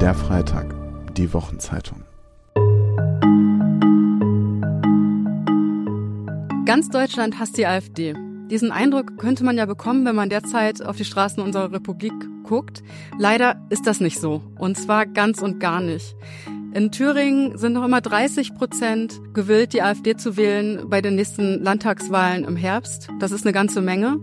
Der Freitag, die Wochenzeitung. Ganz Deutschland hasst die AfD. Diesen Eindruck könnte man ja bekommen, wenn man derzeit auf die Straßen unserer Republik guckt. Leider ist das nicht so. Und zwar ganz und gar nicht. In Thüringen sind noch immer 30 Prozent gewillt, die AfD zu wählen bei den nächsten Landtagswahlen im Herbst. Das ist eine ganze Menge.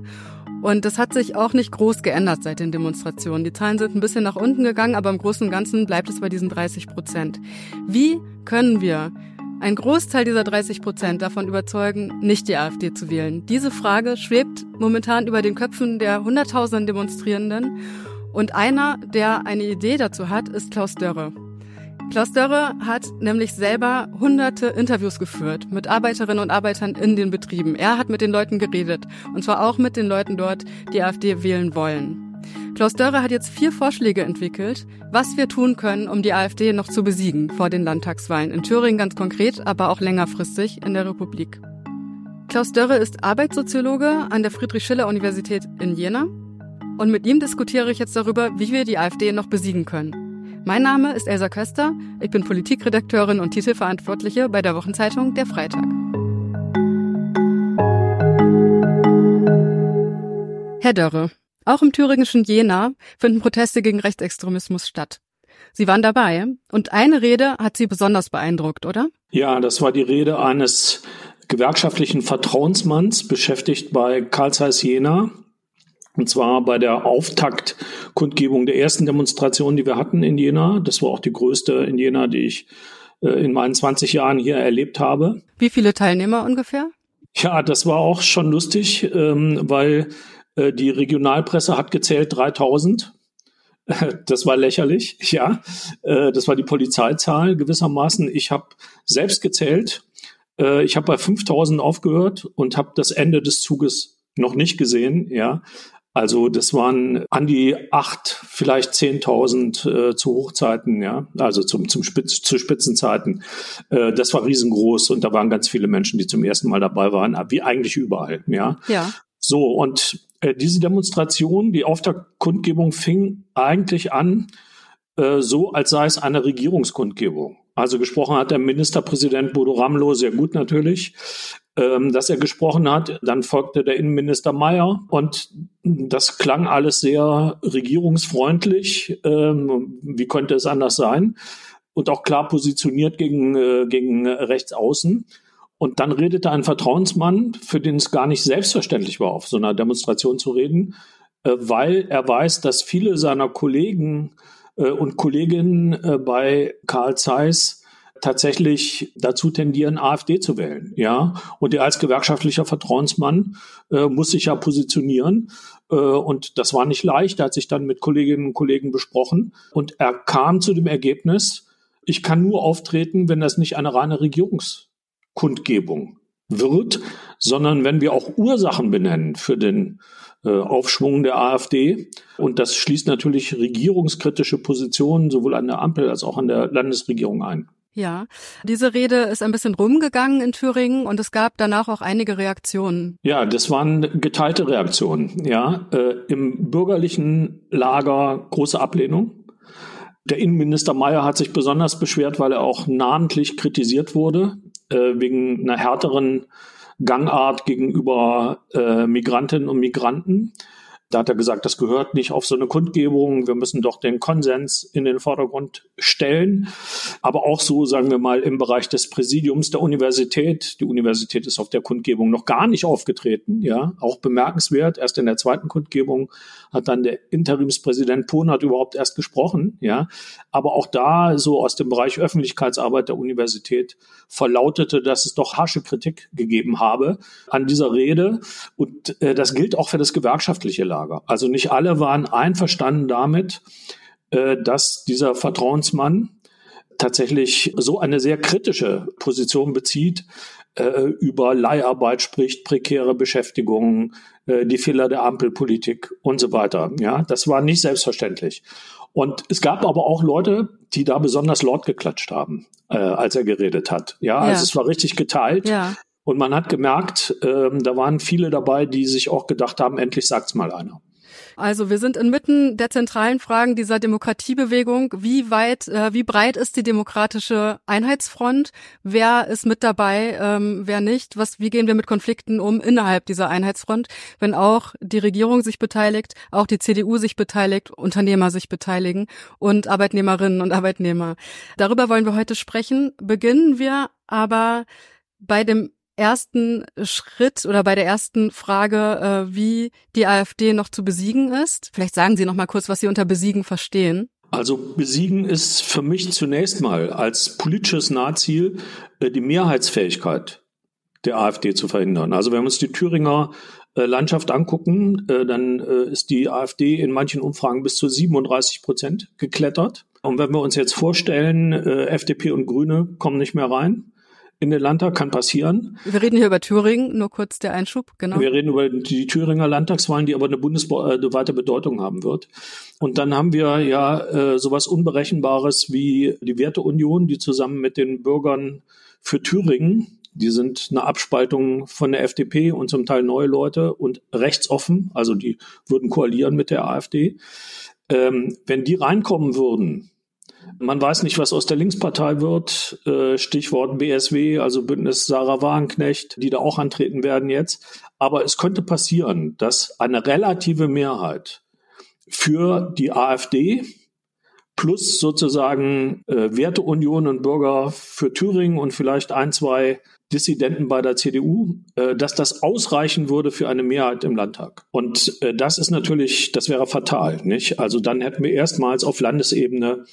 Und das hat sich auch nicht groß geändert seit den Demonstrationen. Die Zahlen sind ein bisschen nach unten gegangen, aber im Großen und Ganzen bleibt es bei diesen 30 Prozent. Wie können wir einen Großteil dieser 30 Prozent davon überzeugen, nicht die AfD zu wählen? Diese Frage schwebt momentan über den Köpfen der Hunderttausenden Demonstrierenden. Und einer, der eine Idee dazu hat, ist Klaus Dörre. Klaus Dörre hat nämlich selber hunderte Interviews geführt mit Arbeiterinnen und Arbeitern in den Betrieben. Er hat mit den Leuten geredet und zwar auch mit den Leuten dort, die AfD wählen wollen. Klaus Dörre hat jetzt vier Vorschläge entwickelt, was wir tun können, um die AfD noch zu besiegen vor den Landtagswahlen. In Thüringen ganz konkret, aber auch längerfristig in der Republik. Klaus Dörre ist Arbeitssoziologe an der Friedrich-Schiller-Universität in Jena. Und mit ihm diskutiere ich jetzt darüber, wie wir die AfD noch besiegen können. Mein Name ist Elsa Köster, ich bin Politikredakteurin und Titelverantwortliche bei der Wochenzeitung Der Freitag. Herr Dörre, auch im thüringischen Jena finden Proteste gegen Rechtsextremismus statt. Sie waren dabei und eine Rede hat Sie besonders beeindruckt, oder? Ja, das war die Rede eines gewerkschaftlichen Vertrauensmanns, beschäftigt bei Karl Zeiss Jena. Und zwar bei der Auftaktkundgebung der ersten Demonstration, die wir hatten in Jena. Das war auch die größte in Jena, die ich äh, in meinen 20 Jahren hier erlebt habe. Wie viele Teilnehmer ungefähr? Ja, das war auch schon lustig, ähm, weil äh, die Regionalpresse hat gezählt 3000. Das war lächerlich, ja. Äh, das war die Polizeizahl gewissermaßen. Ich habe selbst gezählt. Äh, ich habe bei 5000 aufgehört und habe das Ende des Zuges noch nicht gesehen, ja. Also das waren an die acht, vielleicht zehntausend äh, zu Hochzeiten, ja, also zum, zum Spitz, zu Spitzenzeiten. Äh, das war riesengroß und da waren ganz viele Menschen, die zum ersten Mal dabei waren, wie eigentlich überall, ja. Ja. So, und äh, diese Demonstration, die Auftaktkundgebung fing eigentlich an, äh, so als sei es eine Regierungskundgebung. Also gesprochen hat der Ministerpräsident Bodo Ramlow sehr gut natürlich ähm, dass er gesprochen hat. Dann folgte der Innenminister Mayer und das klang alles sehr regierungsfreundlich. Ähm, wie könnte es anders sein? Und auch klar positioniert gegen, äh, gegen Rechtsaußen. Und dann redete ein Vertrauensmann, für den es gar nicht selbstverständlich war, auf so einer Demonstration zu reden, äh, weil er weiß, dass viele seiner Kollegen äh, und Kolleginnen äh, bei Karl Zeiss tatsächlich dazu tendieren, AfD zu wählen. Ja, und er als gewerkschaftlicher Vertrauensmann äh, muss sich ja positionieren. Äh, und das war nicht leicht. Er hat sich dann mit Kolleginnen und Kollegen besprochen und er kam zu dem Ergebnis, ich kann nur auftreten, wenn das nicht eine reine Regierungskundgebung wird, sondern wenn wir auch Ursachen benennen für den äh, Aufschwung der AfD. Und das schließt natürlich regierungskritische Positionen sowohl an der Ampel als auch an der Landesregierung ein. Ja, diese Rede ist ein bisschen rumgegangen in Thüringen und es gab danach auch einige Reaktionen. Ja, das waren geteilte Reaktionen. Ja, äh, im bürgerlichen Lager große Ablehnung. Der Innenminister Mayer hat sich besonders beschwert, weil er auch namentlich kritisiert wurde äh, wegen einer härteren Gangart gegenüber äh, Migrantinnen und Migranten. Da hat er gesagt, das gehört nicht auf so eine Kundgebung. Wir müssen doch den Konsens in den Vordergrund stellen. Aber auch so, sagen wir mal, im Bereich des Präsidiums der Universität. Die Universität ist auf der Kundgebung noch gar nicht aufgetreten. Ja, auch bemerkenswert. Erst in der zweiten Kundgebung hat dann der Interimspräsident Ponert überhaupt erst gesprochen. Ja, aber auch da, so aus dem Bereich Öffentlichkeitsarbeit der Universität, verlautete, dass es doch harsche Kritik gegeben habe an dieser Rede. Und äh, das gilt auch für das gewerkschaftliche Lager. Also nicht alle waren einverstanden damit, äh, dass dieser Vertrauensmann tatsächlich so eine sehr kritische Position bezieht, äh, über Leiharbeit spricht, prekäre Beschäftigung, äh, die Fehler der Ampelpolitik und so weiter. Ja, das war nicht selbstverständlich. Und es gab aber auch Leute, die da besonders laut geklatscht haben, äh, als er geredet hat. Ja, also ja. also es war richtig geteilt. Ja. Und man hat gemerkt, ähm, da waren viele dabei, die sich auch gedacht haben, endlich sagt's mal einer. Also wir sind inmitten der zentralen Fragen dieser Demokratiebewegung. Wie weit, äh, wie breit ist die demokratische Einheitsfront? Wer ist mit dabei, ähm, wer nicht? Was, wie gehen wir mit Konflikten um innerhalb dieser Einheitsfront, wenn auch die Regierung sich beteiligt, auch die CDU sich beteiligt, Unternehmer sich beteiligen und Arbeitnehmerinnen und Arbeitnehmer. Darüber wollen wir heute sprechen. Beginnen wir aber bei dem ersten Schritt oder bei der ersten Frage, äh, wie die AfD noch zu besiegen ist. Vielleicht sagen Sie noch mal kurz, was Sie unter besiegen verstehen. Also besiegen ist für mich zunächst mal als politisches Nahziel äh, die Mehrheitsfähigkeit der AfD zu verhindern. Also wenn wir uns die Thüringer äh, Landschaft angucken, äh, dann äh, ist die AfD in manchen Umfragen bis zu 37 Prozent geklettert. Und wenn wir uns jetzt vorstellen, äh, FDP und Grüne kommen nicht mehr rein, in den Landtag, kann passieren. Wir reden hier über Thüringen, nur kurz der Einschub, genau. Wir reden über die Thüringer Landtagswahlen, die aber eine bundesweite Bedeutung haben wird. Und dann haben wir ja äh, sowas Unberechenbares wie die Werteunion, die zusammen mit den Bürgern für Thüringen, die sind eine Abspaltung von der FDP und zum Teil neue Leute und rechtsoffen, also die würden koalieren mit der AfD. Ähm, wenn die reinkommen würden, man weiß nicht, was aus der Linkspartei wird. Äh, Stichwort BSW, also Bündnis Sarah Wagenknecht, die da auch antreten werden jetzt. Aber es könnte passieren, dass eine relative Mehrheit für die AfD plus sozusagen äh, Werteunion und Bürger für Thüringen und vielleicht ein, zwei Dissidenten bei der CDU, äh, dass das ausreichen würde für eine Mehrheit im Landtag. Und das ist natürlich, das wäre fatal, nicht? Also dann hätten wir erstmals auf Landesebene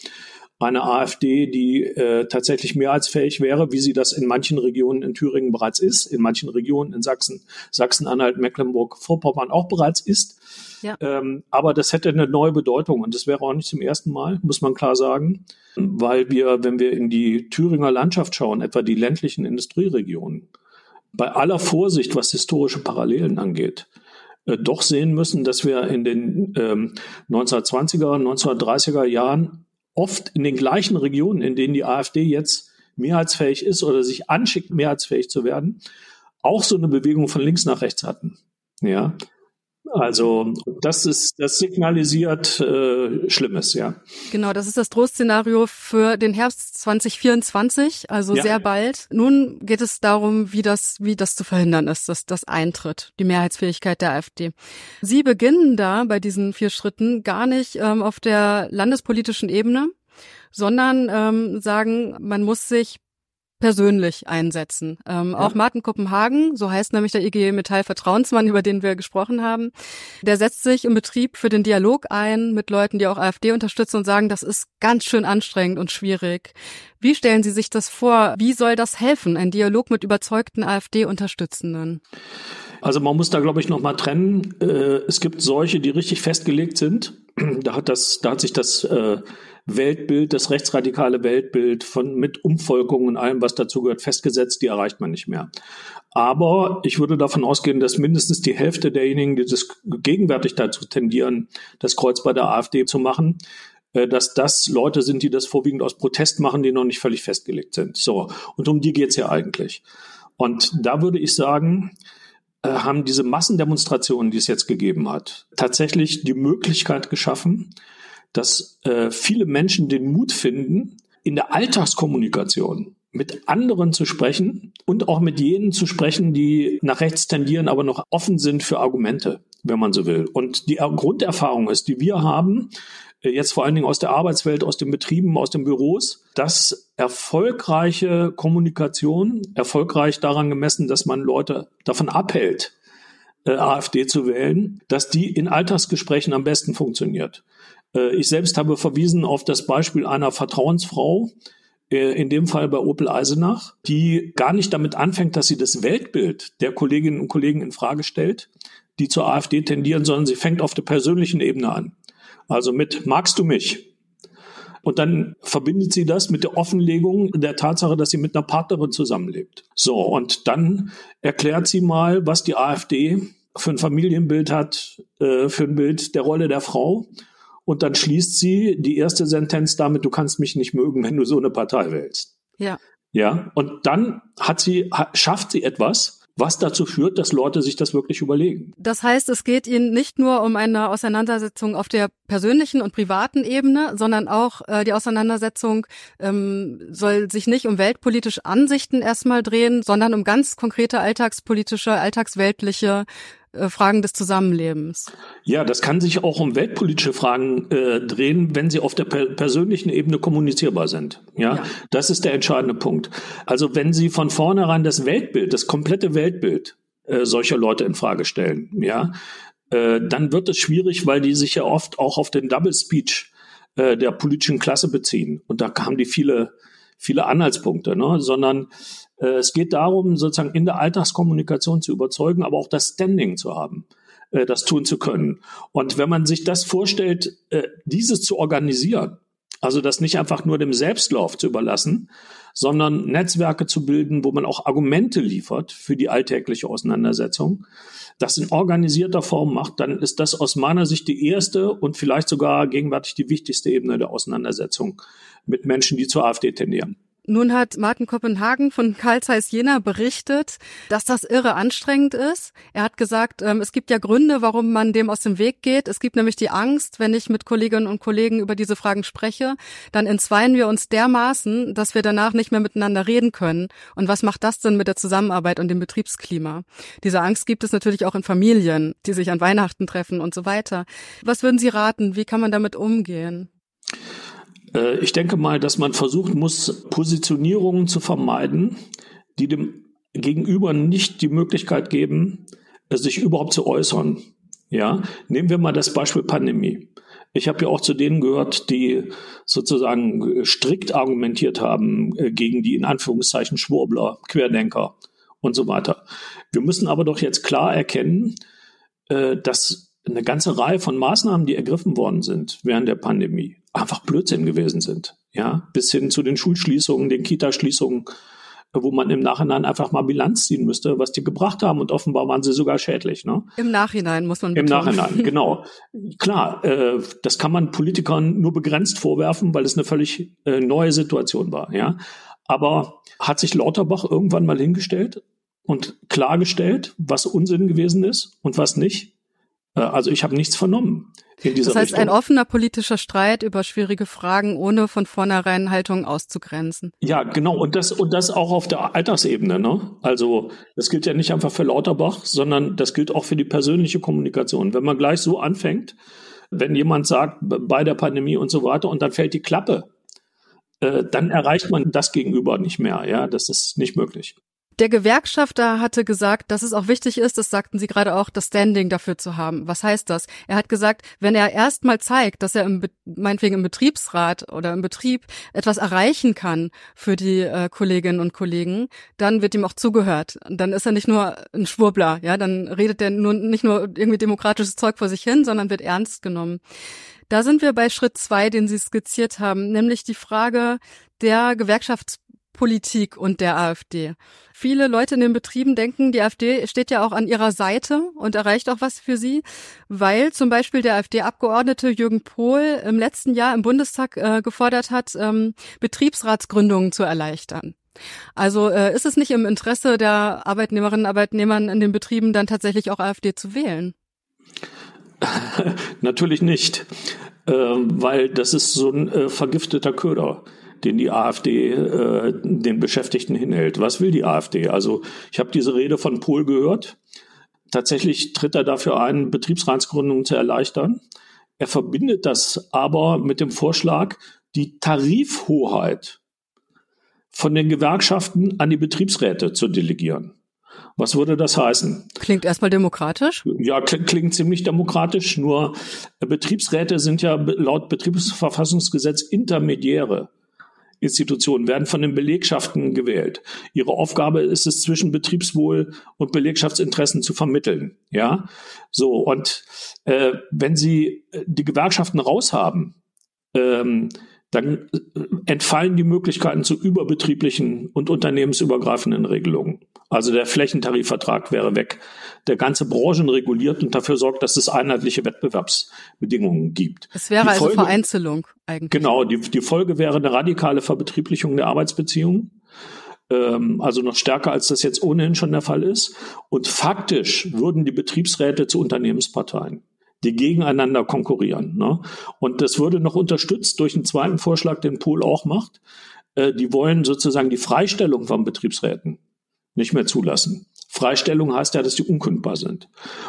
eine AfD, die äh, tatsächlich mehrheitsfähig wäre, wie sie das in manchen Regionen in Thüringen bereits ist, in manchen Regionen in Sachsen, Sachsen-Anhalt, Mecklenburg, Vorpommern auch bereits ist. Ja. Ähm, aber das hätte eine neue Bedeutung und das wäre auch nicht zum ersten Mal, muss man klar sagen, weil wir, wenn wir in die Thüringer Landschaft schauen, etwa die ländlichen Industrieregionen, bei aller Vorsicht, was historische Parallelen angeht, äh, doch sehen müssen, dass wir in den ähm, 1920er, 1930er Jahren oft in den gleichen Regionen, in denen die AfD jetzt mehrheitsfähig ist oder sich anschickt, mehrheitsfähig zu werden, auch so eine Bewegung von links nach rechts hatten. Ja, also das ist, das signalisiert äh, Schlimmes, ja. Genau, das ist das Drohszenario für den Herbst 2024, also ja. sehr bald. Nun geht es darum, wie das, wie das zu verhindern ist, dass das eintritt, die Mehrheitsfähigkeit der AfD. Sie beginnen da bei diesen vier Schritten gar nicht ähm, auf der landespolitischen Ebene, sondern ähm, sagen, man muss sich persönlich einsetzen. Ähm, ja. Auch Martin Kopenhagen, so heißt nämlich der IG Metall Vertrauensmann, über den wir gesprochen haben, der setzt sich im Betrieb für den Dialog ein mit Leuten, die auch AfD unterstützen und sagen, das ist ganz schön anstrengend und schwierig. Wie stellen Sie sich das vor? Wie soll das helfen, ein Dialog mit überzeugten AfD-Unterstützenden? Also man muss da, glaube ich, nochmal trennen. Äh, es gibt solche, die richtig festgelegt sind. Da hat das, da hat sich das äh, Weltbild, das rechtsradikale Weltbild von mit Umvolkung und allem, was dazu gehört, festgesetzt, die erreicht man nicht mehr. Aber ich würde davon ausgehen, dass mindestens die Hälfte derjenigen, die das gegenwärtig dazu tendieren, das Kreuz bei der AfD zu machen, äh, dass das Leute sind, die das vorwiegend aus Protest machen, die noch nicht völlig festgelegt sind. So, und um die geht's ja eigentlich. Und da würde ich sagen, äh, haben diese Massendemonstrationen, die es jetzt gegeben hat, tatsächlich die Möglichkeit geschaffen, dass äh, viele Menschen den Mut finden, in der Alltagskommunikation mit anderen zu sprechen und auch mit jenen zu sprechen, die nach rechts tendieren, aber noch offen sind für Argumente, wenn man so will. Und die Grunderfahrung ist, die wir haben, jetzt vor allen Dingen aus der Arbeitswelt, aus den Betrieben, aus den Büros, dass erfolgreiche Kommunikation, erfolgreich daran gemessen, dass man Leute davon abhält, äh, AfD zu wählen, dass die in Alltagsgesprächen am besten funktioniert. Äh, ich selbst habe verwiesen auf das Beispiel einer Vertrauensfrau, äh, in dem Fall bei Opel Eisenach, die gar nicht damit anfängt, dass sie das Weltbild der Kolleginnen und Kollegen in Frage stellt, die zur AfD tendieren, sondern sie fängt auf der persönlichen Ebene an. Also mit magst du mich? Und dann verbindet sie das mit der Offenlegung der Tatsache, dass sie mit einer Partnerin zusammenlebt. So, und dann erklärt sie mal, was die AfD für ein Familienbild hat, äh, für ein Bild der Rolle der Frau und dann schließt sie die erste Sentenz damit, du kannst mich nicht mögen, wenn du so eine Partei wählst. Ja. Ja. Und dann hat sie, schafft sie etwas, was dazu führt, dass Leute sich das wirklich überlegen. Das heißt, es geht Ihnen nicht nur um eine Auseinandersetzung auf der persönlichen und privaten Ebene, sondern auch äh, die Auseinandersetzung ähm, soll sich nicht um weltpolitische Ansichten erstmal drehen, sondern um ganz konkrete alltagspolitische, alltagsweltliche Fragen des Zusammenlebens. Ja, das kann sich auch um weltpolitische Fragen äh, drehen, wenn sie auf der per persönlichen Ebene kommunizierbar sind. Ja? ja, das ist der entscheidende Punkt. Also wenn Sie von vornherein das Weltbild, das komplette Weltbild äh, solcher Leute in Frage stellen, ja, äh, dann wird es schwierig, weil die sich ja oft auch auf den Double Speech äh, der politischen Klasse beziehen. Und da haben die viele, viele Anhaltspunkte, ne? sondern äh, es geht darum, sozusagen in der Alltagskommunikation zu überzeugen, aber auch das Standing zu haben, äh, das tun zu können. Und wenn man sich das vorstellt, äh, dieses zu organisieren, also das nicht einfach nur dem Selbstlauf zu überlassen, sondern Netzwerke zu bilden, wo man auch Argumente liefert für die alltägliche Auseinandersetzung, das in organisierter Form macht, dann ist das aus meiner Sicht die erste und vielleicht sogar gegenwärtig die wichtigste Ebene der Auseinandersetzung mit Menschen, die zur AfD tendieren. Nun hat Martin Kopenhagen von Karl Zeiss Jena berichtet, dass das irre anstrengend ist. Er hat gesagt, ähm, es gibt ja Gründe, warum man dem aus dem Weg geht. Es gibt nämlich die Angst, wenn ich mit Kolleginnen und Kollegen über diese Fragen spreche, dann entzweien wir uns dermaßen, dass wir danach nicht mehr miteinander reden können. Und was macht das denn mit der Zusammenarbeit und dem Betriebsklima? Diese Angst gibt es natürlich auch in Familien, die sich an Weihnachten treffen und so weiter. Was würden Sie raten? Wie kann man damit umgehen? Äh, ich denke mal, dass man versucht muss, Positionierungen zu vermeiden, die dem Gegenüber nicht die Möglichkeit geben, sich überhaupt zu äußern. Ja, nehmen wir mal das Beispiel Pandemie. Ich habe ja auch zu denen gehört, die sozusagen strikt argumentiert haben äh, gegen die in Anführungszeichen Schwurbler, Querdenker und so weiter. Wir müssen aber doch jetzt klar erkennen, äh, dass eine ganze Reihe von Maßnahmen, die ergriffen worden sind während der Pandemie, einfach Blödsinn gewesen sind. Ja, bis hin zu den Schulschließungen, den Kitaschließungen, wo man im Nachhinein einfach mal Bilanz ziehen müsste, was die gebracht haben. Und offenbar waren sie sogar schädlich. Ne? Im Nachhinein muss man. Im Nachhinein, genau. Klar, äh, das kann man Politikern nur begrenzt vorwerfen, weil es eine völlig äh, neue Situation war. Ja, aber hat sich Lauterbach irgendwann mal hingestellt und klargestellt, was Unsinn gewesen ist und was nicht? Äh, also ich habe nichts vernommen. In dieser das heißt, Richtung. ein offener politischer Streit über schwierige Fragen, ohne von vornherein Haltungen auszugrenzen. Ja, genau. Und das, und das auch auf der Alltagsebene. Ne? Also das gilt ja nicht einfach für Lauterbach, sondern das gilt auch für die persönliche Kommunikation. Wenn man gleich so anfängt, wenn jemand sagt, bei der Pandemie und so weiter, und dann fällt die Klappe, äh, dann erreicht man das Gegenüber nicht mehr. Ja, das ist nicht möglich. Der Gewerkschafter hatte gesagt, dass es auch wichtig ist, das sagten Sie gerade auch, das Standing dafür zu haben. Was heißt das? Er hat gesagt, wenn er erstmal zeigt, dass er im, meinetwegen im Betriebsrat oder im Betrieb etwas erreichen kann für die äh, Kolleginnen und Kollegen, dann wird ihm auch zugehört. Dann ist er nicht nur ein Schwurbler, ja, dann redet er nur, nicht nur irgendwie demokratisches Zeug vor sich hin, sondern wird ernst genommen. Da sind wir bei Schritt zwei, den Sie skizziert haben, nämlich die Frage der Gewerkschafts Politik und der AfD. Viele Leute in den Betrieben denken, die AfD steht ja auch an ihrer Seite und erreicht auch was für sie, weil zum Beispiel der AfD-Abgeordnete Jürgen Pohl im letzten Jahr im Bundestag äh, gefordert hat, ähm, Betriebsratsgründungen zu erleichtern. Also äh, ist es nicht im Interesse der Arbeitnehmerinnen und Arbeitnehmern in den Betrieben dann tatsächlich auch AfD zu wählen? Natürlich nicht, äh, weil das ist so ein äh, vergifteter Köder den die AfD äh, den Beschäftigten hinhält. Was will die AfD? Also ich habe diese Rede von Pohl gehört. Tatsächlich tritt er dafür ein, Betriebsratsgründungen zu erleichtern. Er verbindet das aber mit dem Vorschlag, die Tarifhoheit von den Gewerkschaften an die Betriebsräte zu delegieren. Was würde das heißen? Klingt erstmal demokratisch. Ja, klingt, klingt ziemlich demokratisch. Nur Betriebsräte sind ja laut Betriebsverfassungsgesetz Intermediäre. Institutionen werden von den Belegschaften gewählt. Ihre Aufgabe ist es, zwischen Betriebswohl und Belegschaftsinteressen zu vermitteln. Ja, so und äh, wenn Sie äh, die Gewerkschaften raushaben, ähm, dann äh, entfallen die Möglichkeiten zu überbetrieblichen und unternehmensübergreifenden Regelungen. Also der Flächentarifvertrag wäre weg. Der ganze Branchen reguliert und dafür sorgt, dass es einheitliche Wettbewerbsbedingungen gibt. Es wäre die also Folge, Vereinzelung eigentlich. Genau, die, die Folge wäre eine radikale Verbetrieblichung der Arbeitsbeziehungen. ähm, also noch stärker, als das jetzt ohnehin schon der Fall ist. Und faktisch würden die Betriebsräte zu Unternehmensparteien die gegeneinander konkurrieren. Ne? Und das würde noch unterstützt durch einen zweiten Vorschlag, den Pool auch macht. Äh, die wollen sozusagen die Freistellung von Betriebsräten nicht mehr zulassen. Freistellung heißt ja, dass die unkündbar sind.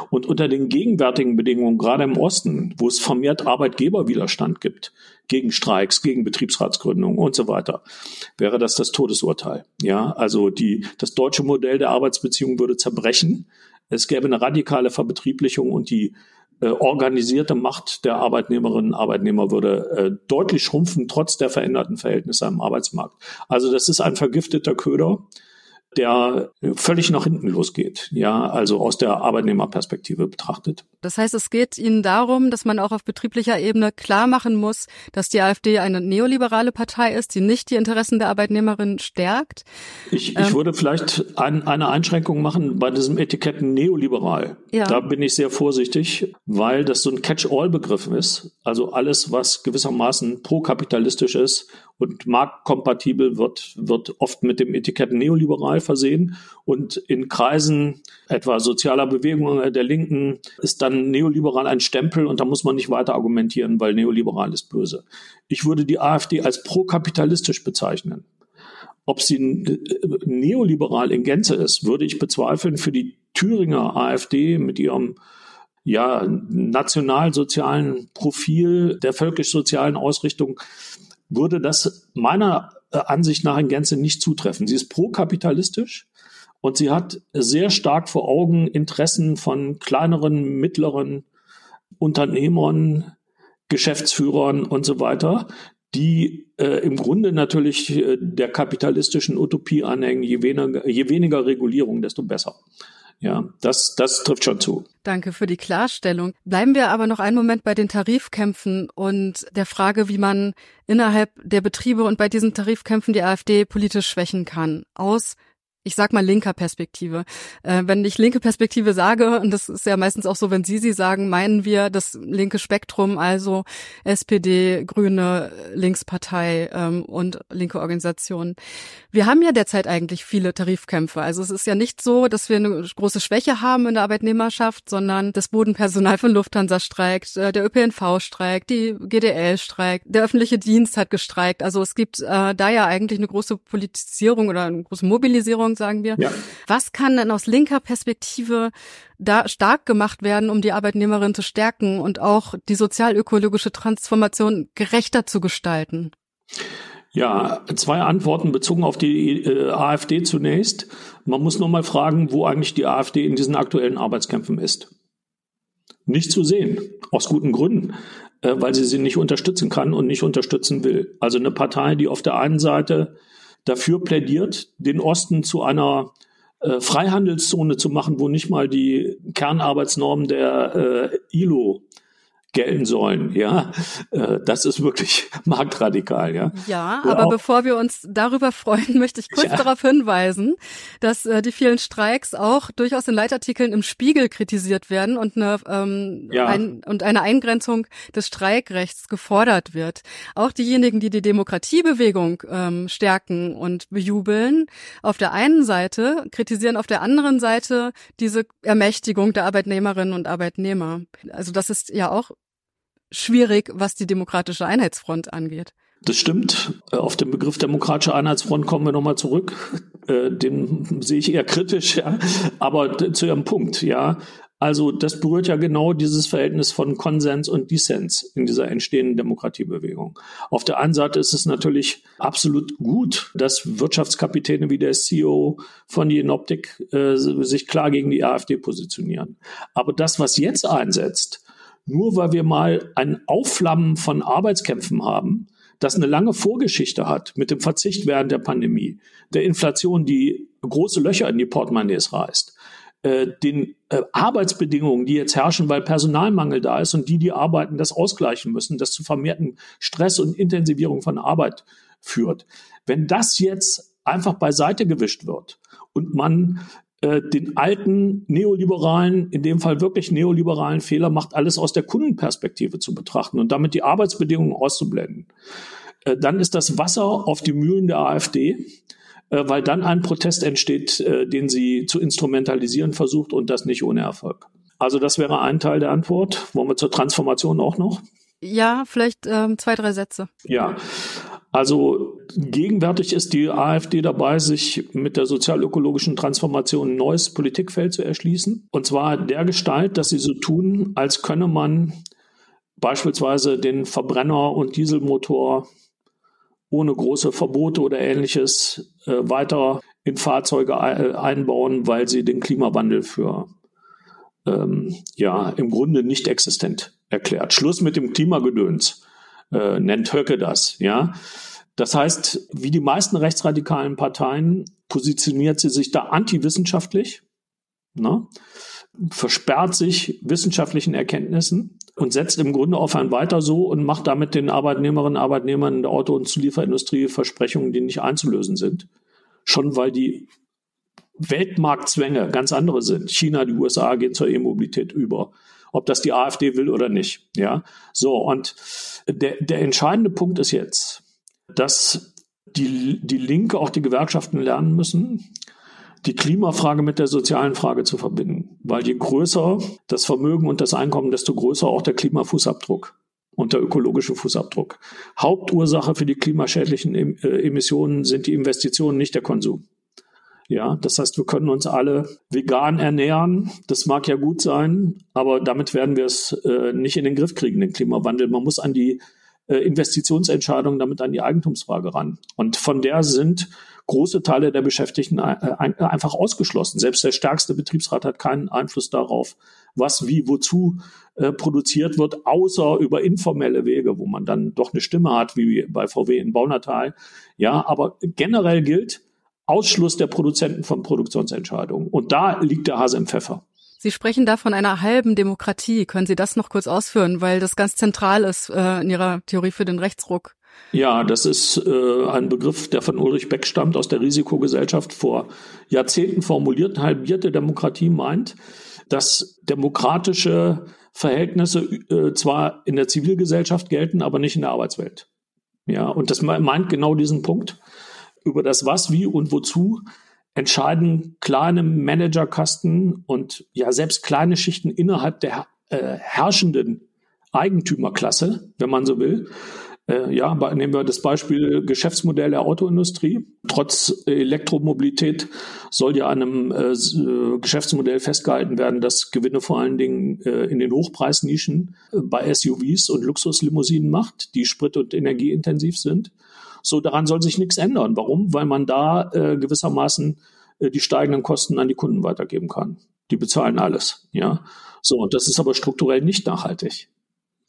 Und unter den gegenwärtigen Bedingungen, gerade im Osten, wo es vermehrt Arbeitgeberwiderstand gibt, gegen Streiks, gegen Betriebsratsgründungen und so weiter, wäre das das Todesurteil. Ja, also die, das deutsche Modell der Arbeitsbeziehung würde zerbrechen. Es gäbe eine radikale Verbetrieblichung und die organisierte Macht der Arbeitnehmerinnen und Arbeitnehmer würde äh, deutlich schrumpfen, trotz der veränderten Verhältnisse am Arbeitsmarkt. Also das ist ein vergifteter Köder der völlig nach hinten losgeht, ja, also aus der Arbeitnehmerperspektive betrachtet. Das heißt, es geht Ihnen darum, dass man auch auf betrieblicher Ebene klar machen muss, dass die AfD eine neoliberale Partei ist, die nicht die Interessen der Arbeitnehmerinnen stärkt. Ich, ich ähm, würde vielleicht ein, eine Einschränkung machen bei diesem Etiketten neoliberal. Ja. Da bin ich sehr vorsichtig, weil das so ein Catch-all-Begriff ist. Also alles, was gewissermaßen prokapitalistisch ist und marktkompatibel wird, wird oft mit dem Etikett neoliberal versehen. Und in Kreisen etwa sozialer Bewegungen der Linken ist dann neoliberal ein Stempel und da muss man nicht weiter argumentieren, weil neoliberal ist böse. Ich würde die AfD als prokapitalistisch bezeichnen. Ob sie neoliberal in Gänze ist, würde ich bezweifeln. Für die Thüringer AfD mit ihrem ja, nationalsozialen Profil, der völkisch-sozialen Ausrichtung, würde das meiner äh, Ansicht nach in Gänze nicht zutreffen. Sie ist prokapitalistisch und sie hat sehr stark vor Augen Interessen von kleineren, mittleren Unternehmern, Geschäftsführern und so weiter, die äh, im Grunde natürlich äh, der kapitalistischen Utopie anhängen, je weniger, je weniger Regulierung, desto besser. Ja, das, das trifft schon zu. Danke für die Klarstellung. Bleiben wir aber noch einen Moment bei den Tarifkämpfen und der Frage, wie man innerhalb der Betriebe und bei diesen Tarifkämpfen die AfD politisch schwächen kann. Aus ich sag mal linker Perspektive. Äh, wenn ich linke Perspektive sage, und das ist ja meistens auch so, wenn Sie sie sagen, meinen wir das linke Spektrum, also SPD, Grüne, Linkspartei ähm, und linke Organisationen. Wir haben ja derzeit eigentlich viele Tarifkämpfe. Also es ist ja nicht so, dass wir eine große Schwäche haben in der Arbeitnehmerschaft, sondern das Bodenpersonal von Lufthansa streikt, äh, der ÖPNV streikt, die GDL streikt, der öffentliche Dienst hat gestreikt. Also es gibt äh, da ja eigentlich eine große Politisierung oder eine große Mobilisierung sagen wir. Ja. Was kann denn aus linker Perspektive da stark gemacht werden, um die Arbeitnehmerin zu stärken und auch die sozialökologische Transformation gerechter zu gestalten? Ja, zwei Antworten bezogen auf die äh, AfD zunächst. Man muss nur mal fragen, wo eigentlich die AfD in diesen aktuellen Arbeitskämpfen ist. Nicht zu sehen, aus guten Gründen, äh, weil sie sie nicht unterstützen kann und nicht unterstützen will. Also eine Partei, die auf der einen Seite dafür plädiert, den Osten zu einer äh, Freihandelszone zu machen, wo nicht mal die Kernarbeitsnormen der äh, ILO gelten sollen. Ja, äh, das ist wirklich marktradikal. Ja, ja aber auch, bevor wir uns darüber freuen, möchte ich kurz ja. darauf hinweisen, dass äh, die vielen Streiks auch durchaus in Leitartikeln im Spiegel kritisiert werden und eine ähm, ja. ein, und eine Eingrenzung des Streikrechts gefordert wird. Auch diejenigen, die die Demokratiebewegung ähm, stärken und bejubeln, auf der einen Seite kritisieren auf der anderen Seite diese Ermächtigung der Arbeitnehmerinnen und Arbeitnehmer. Also das ist ja auch schwierig, was die demokratische Einheitsfront angeht. Das stimmt. Äh, auf den Begriff demokratische Einheitsfront kommen wir nochmal zurück. Äh, den sehe ich eher kritisch, ja. Aber zu Ihrem Punkt, ja. Also das berührt ja genau dieses Verhältnis von Konsens und Dissens in dieser entstehenden Demokratiebewegung. Auf der einen Seite ist es natürlich absolut gut, dass Wirtschaftskapitäne wie der CEO von Jenoptik äh, sich klar gegen die AfD positionieren. Aber das, was jetzt einsetzt, nur weil wir mal ein Aufflammen von Arbeitskämpfen haben, das eine lange Vorgeschichte hat mit dem Verzicht während der Pandemie, der Inflation, die große Löcher in die Portemonnaies reißt, äh, den äh, Arbeitsbedingungen, die jetzt herrschen, weil Personalmangel da ist und die, die arbeiten, das ausgleichen müssen, das zu vermehrten Stress und Intensivierung von Arbeit führt. Wenn das jetzt einfach beiseite gewischt wird und man äh, den alten neoliberalen, in dem Fall wirklich neoliberalen Fehler macht, alles aus der Kundenperspektive zu betrachten und damit die Arbeitsbedingungen auszublenden. Äh, dann ist das Wasser auf die Mühlen der AfD. äh, weil dann ein Protest entsteht, den sie zu instrumentalisieren versucht und das nicht ohne Erfolg. Also das wäre ein Teil der Antwort. Wollen wir zur Transformation auch noch? Ja, vielleicht ähm, zwei, drei Sätze. Ja, also gegenwärtig ist die AfD dabei, sich mit der sozialökologischen Transformation ein neues Politikfeld zu erschließen. Und zwar der Gestalt, dass sie so tun, als könne man beispielsweise den Verbrenner und Dieselmotor ohne große Verbote oder ähnliches äh, weiter in Fahrzeuge einbauen, weil sie den Klimawandel für ähm, ja im Grunde nicht existent erklärt. Schluss mit dem Klimagedöns äh, nennt Höcke das, ja. Das heißt, wie die meisten rechtsradikalen Parteien positioniert sie sich da antiwissenschaftlich, ne? versperrt sich wissenschaftlichen Erkenntnissen und setzt im Grunde auf ein Weiter so und macht damit den Arbeitnehmerinnen und Arbeitnehmern in der Auto- und Zulieferindustrie Versprechungen, die nicht einzulösen sind. Schon weil die Weltmarktzwänge ganz andere sind. China, die USA gehen zur E-Mobilität über ob das die AfD will oder nicht. Ja, so und der, der entscheidende Punkt ist jetzt, dass die, die Linke, auch die Gewerkschaften lernen müssen, die Klimafrage mit der sozialen Frage zu verbinden. Weil je größer das Vermögen und das Einkommen, desto größer auch der Klimafußabdruck und der ökologische Fußabdruck. Hauptursache für die klimaschädlichen äh, Emissionen sind die Investitionen, nicht der Konsum. Ja, das heißt, wir können uns alle vegan ernähren. Das mag ja gut sein, aber damit werden wir es äh, nicht in den Griff kriegen, den Klimawandel. Man muss an die äh, Investitionsentscheidungen, damit an die Eigentumsfrage ran. Und von der sind große Teile der Beschäftigten äh, äh, einfach ausgeschlossen. Selbst der stärkste Betriebsrat hat keinen Einfluss darauf, was wie wozu äh, produziert wird, außer über informelle Wege, wo man dann doch eine Stimme hat, wie bei VW in Baunatal. Ja, aber generell gilt, Ausschluss der Produzenten von Produktionsentscheidungen. Und da liegt der Hase im Pfeffer. Sie sprechen da von einer halben Demokratie. Können Sie das noch kurz ausführen, weil das ganz zentral ist äh, in Ihrer Theorie für den Rechtsruck? Ja, das ist äh, ein Begriff, der von Ulrich Beck stammt, aus der Risikogesellschaft vor Jahrzehnten formuliert. Halbierte Demokratie meint, dass demokratische Verhältnisse äh, zwar in der Zivilgesellschaft gelten, aber nicht in der Arbeitswelt. Ja, und das meint genau diesen Punkt über das Was, Wie und Wozu entscheiden kleine Managerkasten und ja selbst kleine Schichten innerhalb der äh, herrschenden Eigentümerklasse, wenn man so will. Äh, ja, nehmen wir das Beispiel Geschäftsmodell der Autoindustrie. Trotz Elektromobilität soll ja einem äh, äh Geschäftsmodell festgehalten werden, dass Gewinne vor allen Dingen äh, in den Hochpreisnischen äh, bei SUVs und Luxuslimousinen macht, die sprit- und energieintensiv sind. So, daran soll sich nichts ändern. Warum? Weil man da äh, gewissermaßen äh, die steigenden Kosten an die Kunden weitergeben kann. Die bezahlen alles. Ja. So, das ist aber strukturell nicht nachhaltig.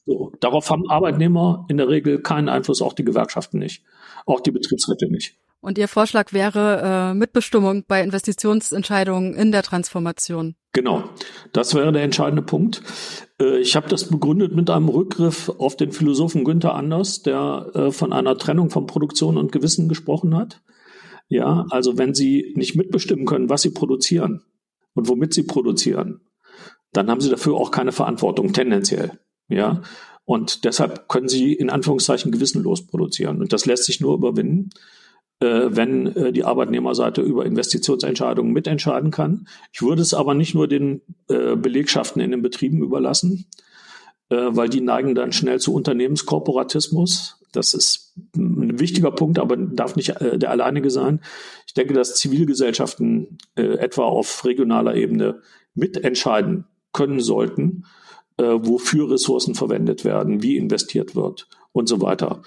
So, darauf haben Arbeitnehmer in der Regel keinen Einfluss, auch die Gewerkschaften nicht, auch die Betriebsräte nicht. Und Ihr Vorschlag wäre äh, Mitbestimmung bei Investitionsentscheidungen in der Transformation. Genau, das wäre der entscheidende Punkt. Äh, ich habe das begründet mit einem Rückgriff auf den Philosophen Günther Anders, der äh, von einer Trennung von Produktion und Gewissen gesprochen hat. Ja, also wenn Sie nicht mitbestimmen können, was Sie produzieren und womit Sie produzieren, dann haben Sie dafür auch keine Verantwortung tendenziell. Ja, und deshalb können Sie in Anführungszeichen gewissenlos produzieren. Und das lässt sich nur überwinden, wenn äh, die Arbeitnehmerseite über Investitionsentscheidungen mitentscheiden kann. Ich würde es aber nicht nur den äh, Belegschaften in den Betrieben überlassen, weil die neigen dann schnell zu Unternehmenskorporatismus. Das ist ein wichtiger Punkt, aber darf nicht der alleinige sein. Ich denke, dass Zivilgesellschaften etwa auf regionaler Ebene mitentscheiden können sollten, wofür Ressourcen verwendet werden, wie investiert wird und so weiter.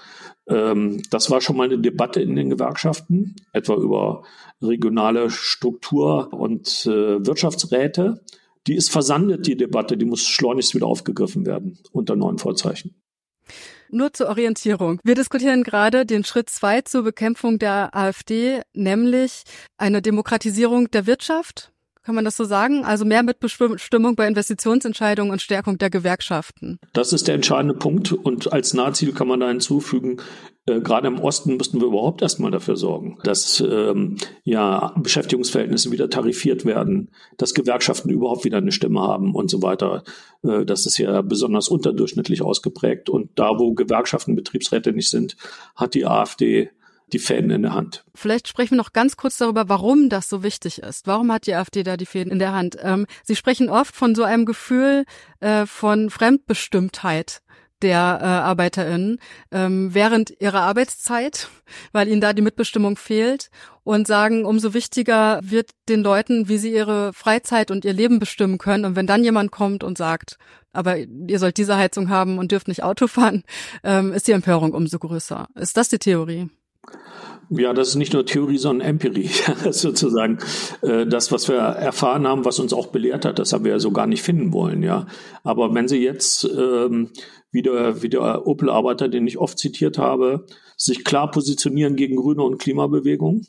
Ähm, das war schon mal eine Debatte in den Gewerkschaften, etwa über regionale Struktur und äh, Wirtschaftsräte. Die ist versandet, die Debatte, die muss schleunigst wieder aufgegriffen werden unter neuen Vorzeichen. Nur zur Orientierung. Wir diskutieren gerade den Schritt zwei zur Bekämpfung der AfD, nämlich eine Demokratisierung der Wirtschaft kann man das so sagen? Also mehr Mitbestimmung bei Investitionsentscheidungen und Stärkung der Gewerkschaften. Das ist der entscheidende Punkt. Und als Nahziel kann man da hinzufügen, äh, gerade im Osten müssten wir überhaupt erstmal dafür sorgen, dass ähm, ja Beschäftigungsverhältnisse wieder tarifiert werden, dass Gewerkschaften überhaupt wieder eine Stimme haben und so weiter. Äh, das ist ja besonders unterdurchschnittlich ausgeprägt. Und da, wo Gewerkschaften, Betriebsräte nicht sind, hat die AfD die Fäden in der Hand. Vielleicht sprechen wir noch ganz kurz darüber, warum das so wichtig ist. Warum hat die AfD da die Fäden in der Hand? Ähm, Sie sprechen oft von so einem Gefühl äh, von Fremdbestimmtheit der äh, ArbeiterInnen ähm, während ihrer Arbeitszeit, weil ihnen da die Mitbestimmung fehlt und sagen, umso wichtiger wird den Leuten, wie sie ihre Freizeit und ihr Leben bestimmen können. Und wenn dann jemand kommt und sagt, aber ihr sollt diese Heizung haben und dürft nicht Auto fahren, ähm, ist die Empörung umso größer. Ist das die Theorie? Ja, das ist nicht nur Theorie, sondern Empirie. sozusagen äh, das, was wir erfahren haben, was uns auch belehrt hat, das haben wir ja so gar nicht finden wollen. Ja, aber wenn Sie jetzt ähm, wie der, wie der Opel-Arbeiter, den ich oft zitiert habe, sich klar positionieren gegen Grüne und Klimabewegung,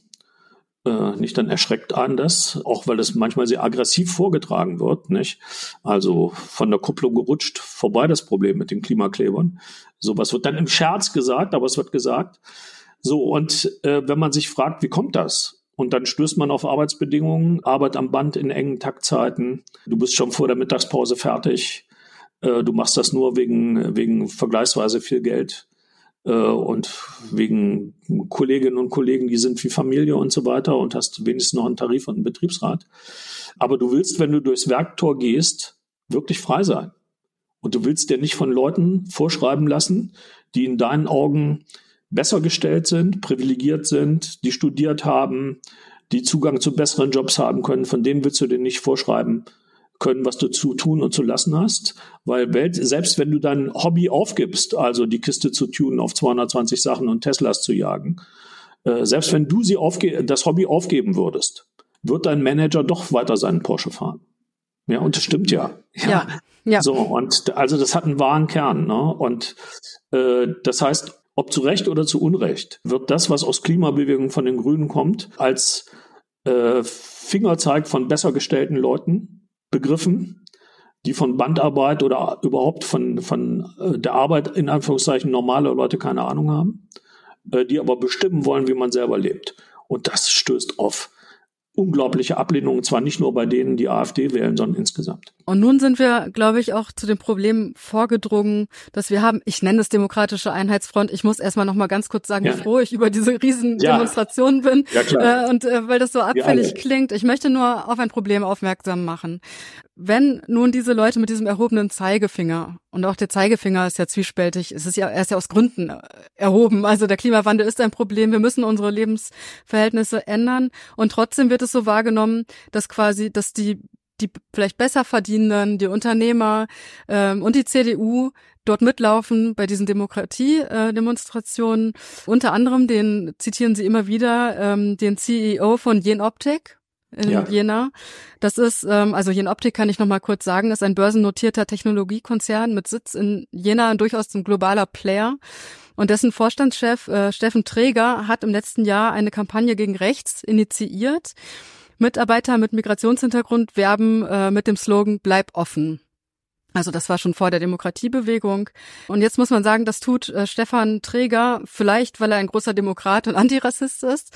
äh, nicht dann erschreckt an das, auch weil das manchmal sehr aggressiv vorgetragen wird, nicht? Also von der Kupplung gerutscht, vorbei das Problem mit den Klimaklebern. Sowas wird dann im Scherz gesagt, aber es wird gesagt. So, und äh, wenn man sich fragt, wie kommt das? Und dann stößt man auf Arbeitsbedingungen, Arbeit am Band in engen Taktzeiten. Du bist schon vor der Mittagspause fertig. Äh, du machst das nur wegen, wegen vergleichsweise viel Geld äh, und wegen Kolleginnen und Kollegen, die sind wie Familie und so weiter und hast wenigstens noch einen Tarif und einen Betriebsrat. Aber du willst, wenn du durchs Werktor gehst, wirklich frei sein. Und du willst dir nicht von Leuten vorschreiben lassen, die in deinen Augen besser gestellt sind, privilegiert sind, die studiert haben, die Zugang zu besseren Jobs haben können, von denen willst du dir nicht vorschreiben können, was du zu tun und zu lassen hast. Weil Welt, selbst wenn du dein Hobby aufgibst, also die Kiste zu tunen auf 220 Sachen und Teslas zu jagen, äh, selbst wenn du sie aufge das Hobby aufgeben würdest, wird dein Manager doch weiter seinen Porsche fahren. Ja, und das stimmt ja. Ja. ja. ja. So, und also das hat einen wahren Kern. Ne? Und äh, das heißt, ob zu Recht oder zu Unrecht, wird das, was aus Klimabewegung von den Grünen kommt, als äh, Fingerzeig von besser gestellten Leuten begriffen, die von Bandarbeit oder überhaupt von, von äh, der Arbeit in Anführungszeichen normale Leute keine Ahnung haben, äh, die aber bestimmen wollen, wie man selber lebt. Und das stößt auf unglaubliche Ablehnung, zwar nicht nur bei denen, die AfD wählen, sondern insgesamt. Und nun sind wir, glaube ich, auch zu dem Problem vorgedrungen, dass wir haben, ich nenne es demokratische Einheitsfront. Ich muss erstmal noch mal ganz kurz sagen, ja. wie froh ich über diese riesen ja. Demonstrationen bin. Ja, klar. Äh, und äh, weil das so abfällig klingt. Ich möchte nur auf ein Problem aufmerksam machen. Wenn nun diese Leute mit diesem erhobenen Zeigefinger, und auch der Zeigefinger ist ja zwiespältig, es ist ja, er ist ja aus Gründen äh, erhoben, also der Klimawandel ist ein Problem, wir müssen unsere Lebensverhältnisse ändern und trotzdem wird es so wahrgenommen, dass quasi, dass die die vielleicht besser verdienenden, die Unternehmer ähm, und die CDU dort mitlaufen bei diesen Demokratie-Demonstrationen. Unter anderem, den zitieren sie immer wieder, ähm, den CEO von Jenoptik, in ja. Jena. Das ist, ähm, also Jenoptik kann ich noch mal kurz sagen, ist ein börsennotierter Technologiekonzern mit Sitz in Jena, durchaus ein globaler Player. Und dessen Vorstandschef äh, Steffen Träger hat im letzten Jahr eine Kampagne gegen rechts initiiert. Mitarbeiter mit Migrationshintergrund werben äh, mit dem Slogan Bleib offen. Also das war schon vor der Demokratiebewegung. Und jetzt muss man sagen, das tut äh, Stefan Träger vielleicht, weil er ein großer Demokrat und Antirassist ist.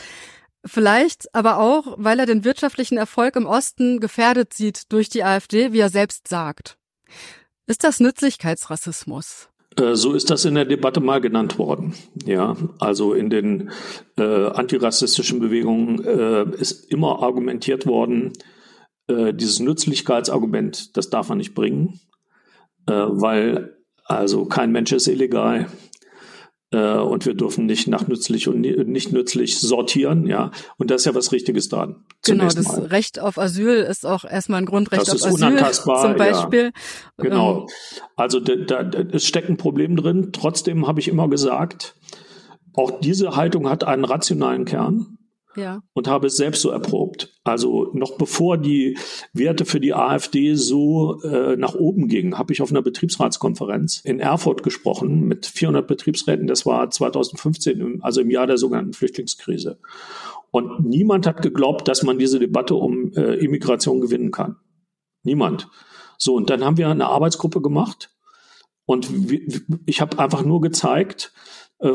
Vielleicht aber auch, weil er den wirtschaftlichen Erfolg im Osten gefährdet sieht durch die AfD, wie er selbst sagt. Ist das Nützlichkeitsrassismus? Äh, so ist das in der Debatte mal genannt worden. Ja, also in den äh, antirassistischen Bewegungen äh, ist immer argumentiert worden, äh, dieses Nützlichkeitsargument, das darf man nicht bringen, äh, weil also kein Mensch ist illegal, und wir dürfen nicht nach nützlich und nicht nützlich sortieren, ja. Und das ist ja was Richtiges dran. Genau, das Mal. Recht auf Asyl ist auch erstmal ein Grundrecht das auf Asyl zum Beispiel. Ja, genau. Ähm, also da, da, es steckt ein Problem drin. Trotzdem habe ich immer gesagt, auch diese Haltung hat einen rationalen Kern ja. und habe es selbst so erprobt. Also noch bevor die Werte für die AfD so äh, nach oben gingen, habe ich auf einer Betriebsratskonferenz in Erfurt gesprochen mit 400 Betriebsräten. Das war 2015, also im Jahr der sogenannten Flüchtlingskrise. Und niemand hat geglaubt, dass man diese Debatte um äh, Immigration gewinnen kann. Niemand. So, und dann haben wir eine Arbeitsgruppe gemacht. Und ich habe einfach nur gezeigt,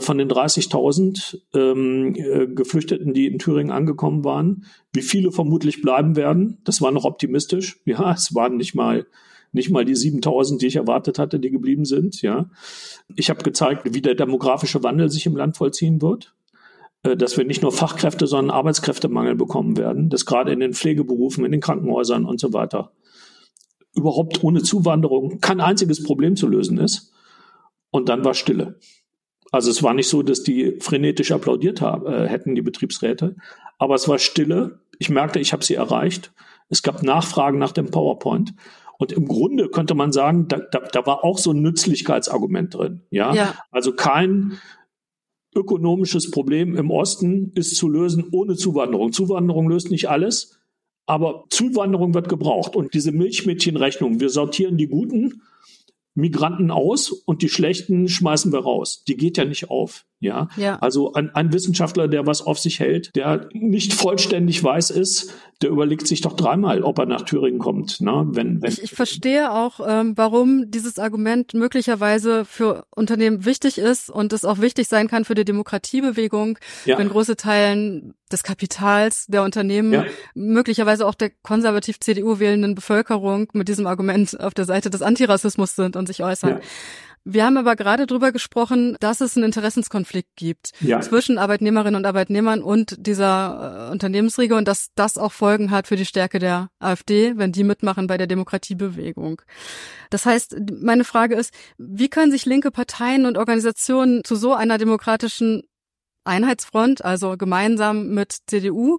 von den 30.000 ähm, äh, Geflüchteten, die in Thüringen angekommen waren, wie viele vermutlich bleiben werden. Das war noch optimistisch. Ja, es waren nicht mal nicht mal die 7000, die ich erwartet hatte, die geblieben sind. Ja, ich habe gezeigt, wie der demografische Wandel sich im Land vollziehen wird. äh, dass wir nicht nur Fachkräfte, sondern Arbeitskräftemangel bekommen werden, dass gerade in den Pflegeberufen, in den Krankenhäusern und so weiter überhaupt ohne Zuwanderung kein einziges Problem zu lösen ist. Und dann war Stille. Also es war nicht so, dass die frenetisch applaudiert haben, äh, hätten, die Betriebsräte, aber es war Stille. Ich merkte, ich habe sie erreicht. Es gab Nachfragen nach dem PowerPoint. Und im Grunde könnte man sagen, da, da, da war auch so ein Nützlichkeitsargument drin. Ja? ja. Also kein ökonomisches Problem im Osten ist zu lösen ohne Zuwanderung. Zuwanderung löst nicht alles, aber Zuwanderung wird gebraucht. Und diese Milchmädchenrechnung, wir sortieren die Guten Migranten aus und die schlechten schmeißen wir raus. Die geht ja nicht auf. Ja, ja. also ein, ein Wissenschaftler, der was auf sich hält, der nicht vollständig weiß ist, der überlegt sich doch dreimal, ob er nach Thüringen kommt. Ne? Wenn, wenn ich, ich verstehe auch, ähm, warum dieses Argument möglicherweise für Unternehmen wichtig ist und es auch wichtig sein kann für die Demokratiebewegung, ja. wenn große Teilen des Kapitals der Unternehmen, ja. möglicherweise auch der konservativ CDU wählenden Bevölkerung mit diesem Argument auf der Seite des Antirassismus sind und sich äußern. Ja. Wir haben aber gerade drüber gesprochen, dass es einen Interessenskonflikt gibt ja. zwischen Arbeitnehmerinnen und Arbeitnehmern und dieser äh, Unternehmensriege und dass das auch Folgen hat für die Stärke der AfD, wenn die mitmachen bei der Demokratiebewegung. Das heißt, meine Frage ist, wie können sich linke Parteien und Organisationen zu so einer demokratischen Einheitsfront, also gemeinsam mit CDU,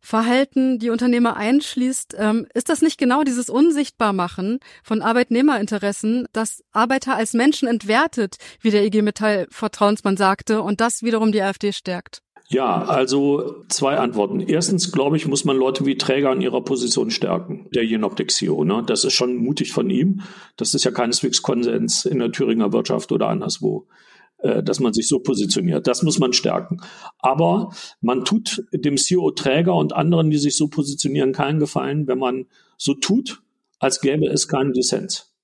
Verhalten, die Unternehmer einschließt. Ähm, ist das nicht genau dieses Unsichtbarmachen von Arbeitnehmerinteressen, das Arbeiter als Menschen entwertet, wie der IG Metall Vertrauensmann sagte, und das wiederum die AfD stärkt? Ja, also zwei Antworten. Erstens, glaube ich, muss man Leute wie Träger in ihrer Position stärken. Der Jenoptik CEO, ne? Das ist schon mutig von ihm. Das ist ja keineswegs Konsens in der Thüringer Wirtschaft oder anderswo. Äh, dass man sich so positioniert. Das muss man stärken. Aber man tut dem CEO-Träger und anderen, die sich so positionieren, keinen Gefallen, wenn man so tut, als gäbe es keinen Dissens.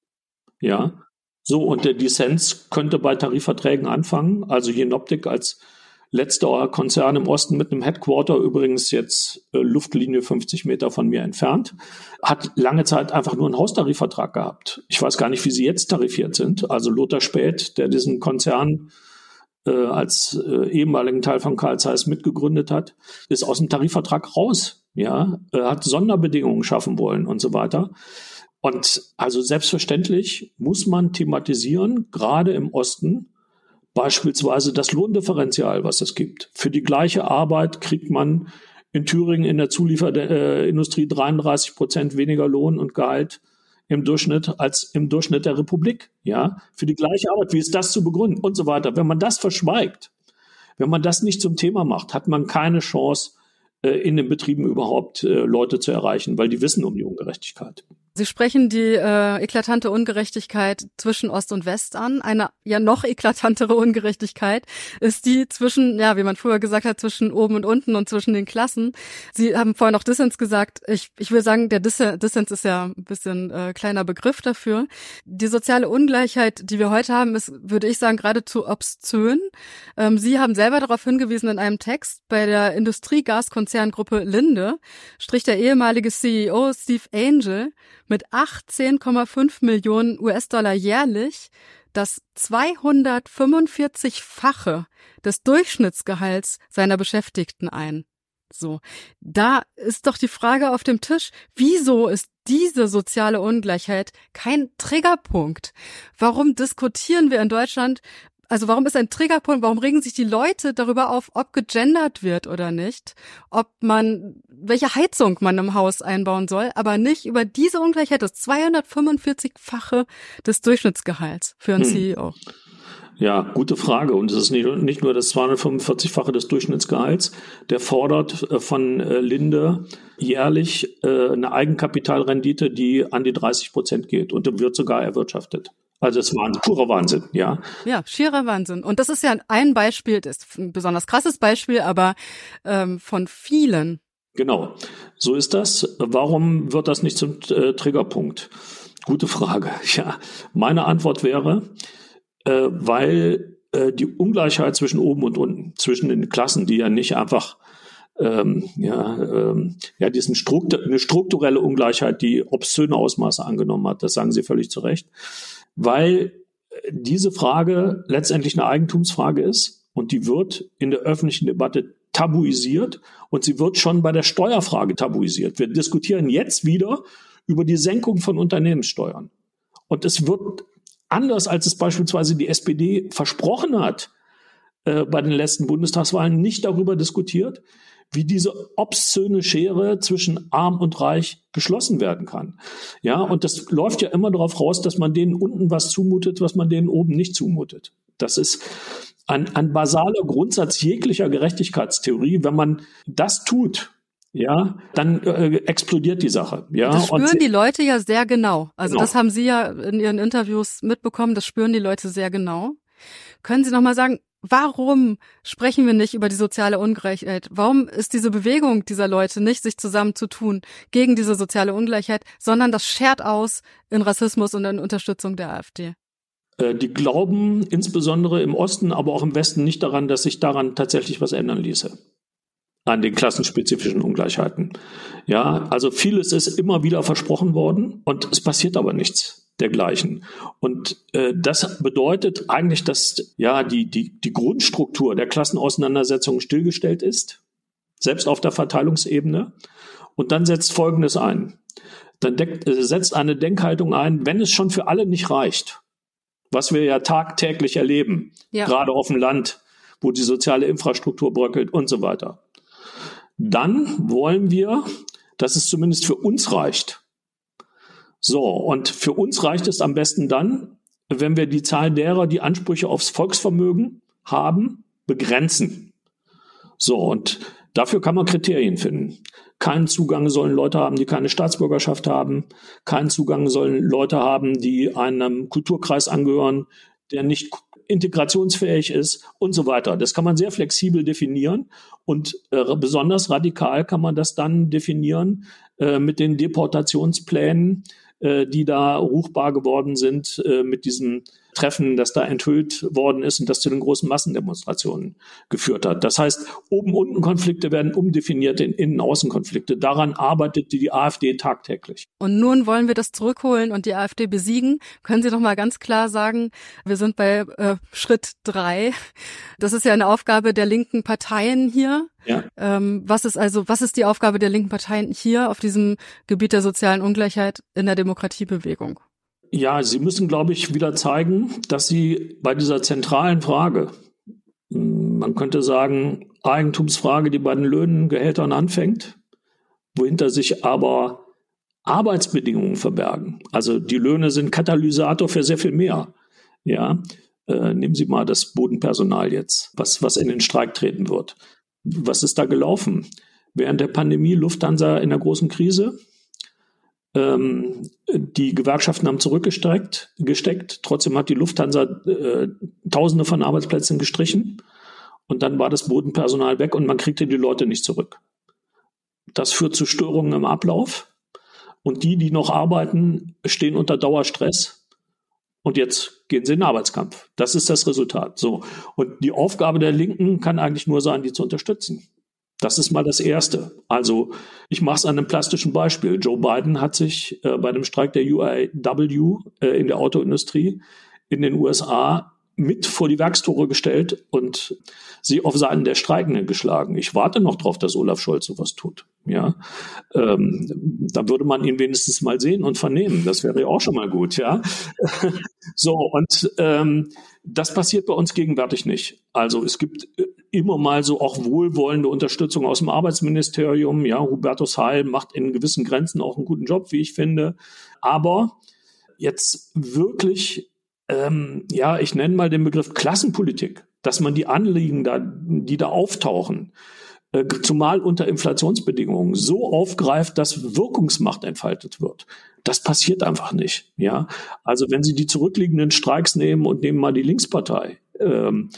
Ja. So, und der Dissens könnte bei Tarifverträgen anfangen. Also Jenoptik als letzter Konzern im Osten mit einem Headquarter, übrigens jetzt äh, Luftlinie 50 Meter von mir entfernt, hat lange Zeit einfach nur einen Haustarifvertrag gehabt. Ich weiß gar nicht, wie sie jetzt tarifiert sind. Also Lothar Späth, der diesen Konzern äh, als äh, ehemaligen Teil von Karl Zeiss mitgegründet hat, ist aus dem Tarifvertrag raus. Ja, er hat Sonderbedingungen schaffen wollen und so weiter. Und also selbstverständlich muss man thematisieren, gerade im Osten, Beispielsweise das Lohndifferenzial, was es gibt. Für die gleiche Arbeit kriegt man in Thüringen in der Zulieferindustrie 33 Prozent weniger Lohn und Gehalt im Durchschnitt als im Durchschnitt der Republik. Ja, für die gleiche Arbeit. Wie ist das zu begründen und so weiter? Wenn man das verschweigt, wenn man das nicht zum Thema macht, hat man keine Chance, äh, in den Betrieben überhaupt äh, Leute zu erreichen, weil die wissen um die Ungerechtigkeit. Sie sprechen die äh, eklatante Ungerechtigkeit zwischen Ost und West an. Eine ja noch eklatantere Ungerechtigkeit ist die zwischen, ja, wie man früher gesagt hat, zwischen oben und unten und zwischen den Klassen. Sie haben vorhin auch Dissens gesagt. Ich, ich würde sagen, der Dissens ist ja ein bisschen äh, kleiner Begriff dafür. Die soziale Ungleichheit, die wir heute haben, ist, würde ich sagen, geradezu obszön. Ähm, Sie haben selber darauf hingewiesen in einem Text, bei der Industriegaskonzerngruppe Linde strich der ehemalige CEO Steve Angel mit 18,5 Millionen US-Dollar jährlich das 245-fache des Durchschnittsgehalts seiner Beschäftigten ein. So, da ist doch die Frage auf dem Tisch, wieso ist diese soziale Ungleichheit kein Triggerpunkt? Warum diskutieren wir in Deutschland also warum ist ein Triggerpunkt, warum regen sich die Leute darüber auf, ob gegendert wird oder nicht, ob man, welche Heizung man im Haus einbauen soll, aber nicht über diese Ungleichheit, das 245-fache des Durchschnittsgehalts für einen hm. CEO. Ja, gute Frage. Und es ist nicht, nicht nur das 245-fache des Durchschnittsgehalts. Der fordert äh, von äh, Linde jährlich äh, eine Eigenkapitalrendite, die an die 30 Prozent geht und wird sogar erwirtschaftet. Also es war ein purer Wahnsinn, ja. Ja, schierer Wahnsinn. Und das ist ja ein Beispiel, das ist ein besonders krasses Beispiel, aber ähm, von vielen. Genau, so ist das. Warum wird das nicht zum äh, Triggerpunkt? Gute Frage. Ja, meine Antwort wäre, äh, weil äh, die Ungleichheit zwischen oben und unten, zwischen den Klassen, die ja nicht einfach ähm, ja, ähm, ja, diesen Struktur, eine strukturelle Ungleichheit, die obszöne Ausmaße angenommen hat, das sagen Sie völlig zu Recht weil diese Frage letztendlich eine Eigentumsfrage ist. und die wird in der öffentlichen Debatte tabuisiert und sie wird schon bei der Steuerfrage tabuisiert. Wir diskutieren jetzt wieder über die Senkung von Unternehmenssteuern. Und es wird anders, als es beispielsweise die SPD versprochen hat, äh, bei den letzten Bundestagswahlen nicht darüber diskutiert, wie diese obszöne Schere zwischen arm und reich geschlossen werden kann. Ja, und das läuft ja immer darauf raus, dass man denen unten was zumutet, was man denen oben nicht zumutet. Das ist ein, ein basaler Grundsatz jeglicher Gerechtigkeitstheorie. Wenn man das tut, ja, dann äh, explodiert die Sache. Ja, das spüren und die Leute ja sehr genau. Also genau. das haben Sie ja in Ihren Interviews mitbekommen. Das spüren die Leute sehr genau. Können Sie noch mal sagen, warum sprechen wir nicht über die soziale Ungleichheit? Warum ist diese Bewegung dieser Leute nicht, sich zusammenzutun gegen diese soziale Ungleichheit, sondern das schert aus in Rassismus und in Unterstützung der AfD? Äh, die glauben insbesondere im Osten, aber auch im Westen nicht daran, dass sich daran tatsächlich was ändern ließe. An den klassenspezifischen Ungleichheiten. Ja, also vieles ist immer wieder versprochen worden und es passiert aber nichts dergleichen. Und äh, das bedeutet eigentlich, dass ja die, die, die Grundstruktur der Klassenauseinandersetzung stillgestellt ist, selbst auf der Verteilungsebene. Und dann setzt Folgendes ein. Dann deckt, äh, setzt eine Denkhaltung ein, wenn es schon für alle nicht reicht, was wir ja tagtäglich erleben, ja. gerade auf dem Land, wo die soziale Infrastruktur bröckelt und so weiter. Dann wollen wir, dass es zumindest für uns reicht, so, und für uns reicht es am besten dann, wenn wir die Zahl derer, die Ansprüche aufs Volksvermögen haben, begrenzen. So, und dafür kann man Kriterien finden. Keinen Zugang sollen Leute haben, die keine Staatsbürgerschaft haben. Keinen Zugang sollen Leute haben, die einem Kulturkreis angehören, der nicht integrationsfähig ist und so weiter. Das kann man sehr flexibel definieren und äh, besonders radikal kann man das dann definieren äh, mit den Deportationsplänen, die da ruchbar geworden sind äh, mit diesem Treffen, das da enthüllt worden ist und das zu den großen Massendemonstrationen geführt hat. Das heißt, Oben-Unten-Konflikte werden umdefiniert in Innen-Außen-Konflikte. Daran arbeitet die AfD tagtäglich. Und nun wollen wir das zurückholen und die AfD besiegen. Können Sie noch mal ganz klar sagen, wir sind bei äh, Schritt drei. Das ist ja eine Aufgabe der linken Parteien hier. Ja. Ähm, was ist also, was ist die Aufgabe der linken Parteien hier auf diesem Gebiet der sozialen Ungleichheit in der Demokratiebewegung? Ja, Sie müssen, glaube ich, wieder zeigen, dass Sie bei dieser zentralen Frage, hm, man könnte sagen, Eigentumsfrage, die bei den Löhnen, Gehältern anfängt, wohinter sich aber Arbeitsbedingungen verbergen. Also die Löhne sind Katalysator für sehr viel mehr. Ja, äh, nehmen Sie mal das Bodenpersonal jetzt, was, was in den Streik treten wird. Was ist da gelaufen? Während der Pandemie Lufthansa in der großen Krise, ähm, die Gewerkschaften haben zurückgesteckt, gesteckt. Trotzdem hat die Lufthansa äh, Tausende von Arbeitsplätzen gestrichen. Und dann war das Bodenpersonal weg und man kriegte die Leute nicht zurück. Das führt zu Störungen im Ablauf. Und die, die noch arbeiten, stehen unter Dauerstress. Und jetzt gehen sie in den Arbeitskampf. Das ist das Resultat. So. Und die Aufgabe der Linken kann eigentlich nur sein, die zu unterstützen. Das ist mal das Erste. Also ich mache es an einem plastischen Beispiel. Joe Biden hat sich äh, bei dem Streik der UAW äh, in der Autoindustrie in den USA mit vor die Werkstore gestellt und sie auf Seiten der Streikenden geschlagen. Ich warte noch drauf, dass Olaf Scholz sowas tut. Ja, ähm, da würde man ihn wenigstens mal sehen und vernehmen. Das wäre auch schon mal gut. Ja, so und ähm, das passiert bei uns gegenwärtig nicht. Also es gibt äh, immer mal so auch wohlwollende Unterstützung aus dem Arbeitsministerium. Ja, Hubertus Heil macht in gewissen Grenzen auch einen guten Job, wie ich finde. Aber jetzt wirklich ähm, ja, ich nenne mal den Begriff Klassenpolitik, dass man die Anliegen da, die da auftauchen, äh, zumal unter Inflationsbedingungen so aufgreift, dass Wirkungsmacht entfaltet wird. Das passiert einfach nicht. Ja, also wenn Sie die zurückliegenden Streiks nehmen und nehmen mal die Linkspartei, ähm,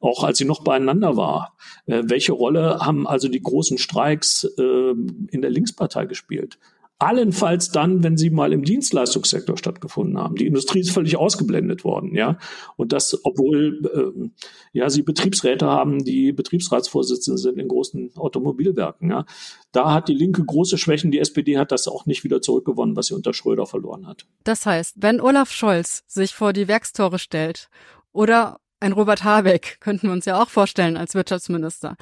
auch als sie noch beieinander war. Äh, welche Rolle haben also die großen Streiks äh, in der Linkspartei gespielt? Allenfalls dann, wenn sie mal im Dienstleistungssektor stattgefunden haben. Die Industrie ist völlig ausgeblendet worden, ja. Und das, obwohl äh, ja sie Betriebsräte haben, die Betriebsratsvorsitzende sind in großen Automobilwerken, ja. Da hat die Linke große Schwächen. Die SPD hat das auch nicht wieder zurückgewonnen, was sie unter Schröder verloren hat. Das heißt, wenn Olaf Scholz sich vor die Werkstore stellt oder ein Robert Habeck könnten wir uns ja auch vorstellen als Wirtschaftsminister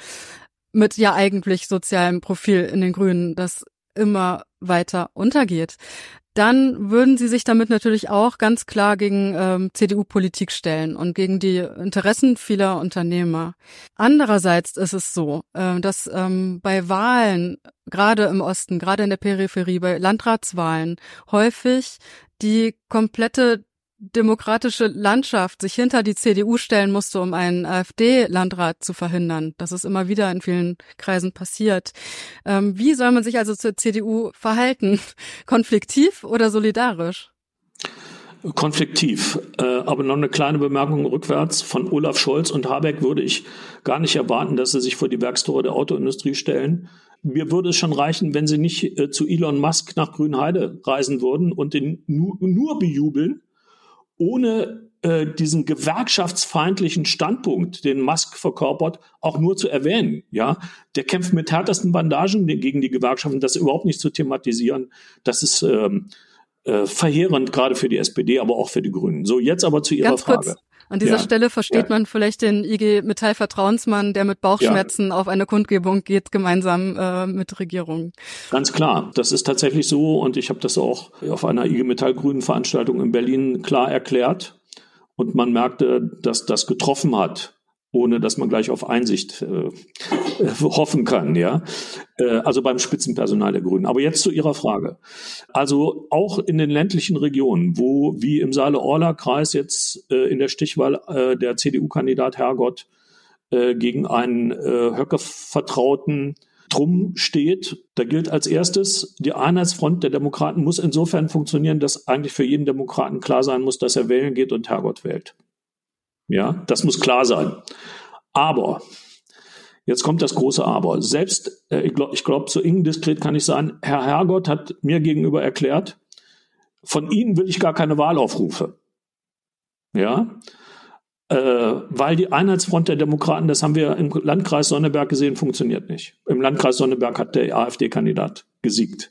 mit ja eigentlich sozialem Profil in den Grünen, das immer weiter untergeht dann würden sie sich damit natürlich auch ganz klar gegen ähm, CDU-Politik stellen und gegen die Interessen vieler Unternehmer. Andererseits ist es so, äh, dass ähm, bei Wahlen, gerade im Osten, gerade in der Peripherie, bei Landratswahlen häufig die komplette demokratische Landschaft sich hinter die CDU stellen musste, um einen AfD-Landrat zu verhindern. Das ist immer wieder in vielen Kreisen passiert. Ähm, wie soll man sich also zur CDU verhalten? Konfliktiv oder solidarisch? Konfliktiv. Äh, aber noch eine kleine Bemerkung rückwärts. Von Olaf Scholz und Habeck würde ich gar nicht erwarten, dass sie sich vor die Werkstore der Autoindustrie stellen. Mir würde es schon reichen, wenn sie nicht äh, zu Elon Musk nach Grünheide reisen würden und den nur, nur bejubeln, ohne äh, diesen gewerkschaftsfeindlichen Standpunkt, den Musk verkörpert, auch nur zu erwähnen. Ja, der kämpft mit härtesten Bandagen gegen die Gewerkschaften. Das überhaupt nicht zu thematisieren, das ist ähm, äh, verheerend gerade für die SPD, aber auch für die Grünen. So, jetzt aber zu Ihrer Ganz Frage. Kurz. An dieser ja. Stelle versteht ja. man vielleicht den IG Metall Vertrauensmann, der mit Bauchschmerzen ja. auf eine Kundgebung geht, gemeinsam äh, mit Regierungen. Ganz klar, das ist tatsächlich so und ich habe das auch auf einer IG Metall Grünen Veranstaltung in Berlin klar erklärt und man merkte, dass das getroffen hat ohne dass man gleich auf Einsicht äh, hoffen kann, ja. Äh, also beim Spitzenpersonal der Grünen. Aber jetzt zu Ihrer Frage. Also auch in den ländlichen Regionen, wo wie im Saale-Orla-Kreis jetzt äh, in der Stichwahl äh, der CDU-Kandidat Herrgott äh, gegen einen äh, Höcke-vertrauten Drum steht, da gilt als erstes, die Einheitsfront der Demokraten muss insofern funktionieren, dass eigentlich für jeden Demokraten klar sein muss, dass er wählen geht und Herrgott wählt. Ja, das muss klar sein. Aber, jetzt kommt das große Aber. Selbst, äh, ich glaube, glaub, so indiskret kann ich sagen, Herr Herrgott hat mir gegenüber erklärt, von Ihnen will ich gar keine Wahlaufrufe. Ja, äh, weil die Einheitsfront der Demokraten, das haben wir im Landkreis Sonneberg gesehen, funktioniert nicht. Im Landkreis Sonneberg hat der AfD-Kandidat gesiegt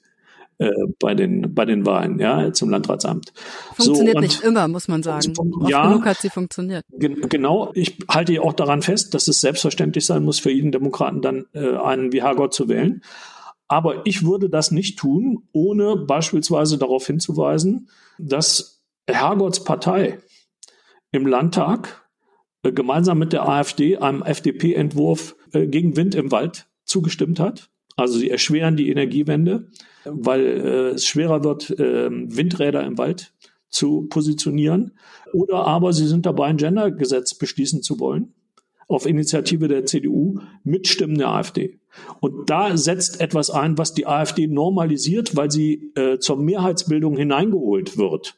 äh, bei den bei den Wahlen, ja, zum Landratsamt. Funktioniert so, nicht immer, muss man sagen. Oft ja, genug hat sie funktioniert. Ge genau, ich halte ja auch daran fest, dass es selbstverständlich sein muss, für jeden Demokraten dann äh, einen wie Herrgott zu wählen. Aber ich würde das nicht tun, ohne beispielsweise darauf hinzuweisen, dass Herrgotts Partei im Landtag äh, gemeinsam mit der AfD einem FDP-Entwurf äh, gegen Wind im Wald zugestimmt hat. Also sie erschweren die Energiewende weil äh, es schwerer wird, äh, Windräder im Wald zu positionieren. Oder aber sie sind dabei, ein Gendergesetz beschließen zu wollen, auf Initiative der CDU mit Stimmen der AfD. Und da setzt etwas ein, was die AfD normalisiert, weil sie äh, zur Mehrheitsbildung hineingeholt wird,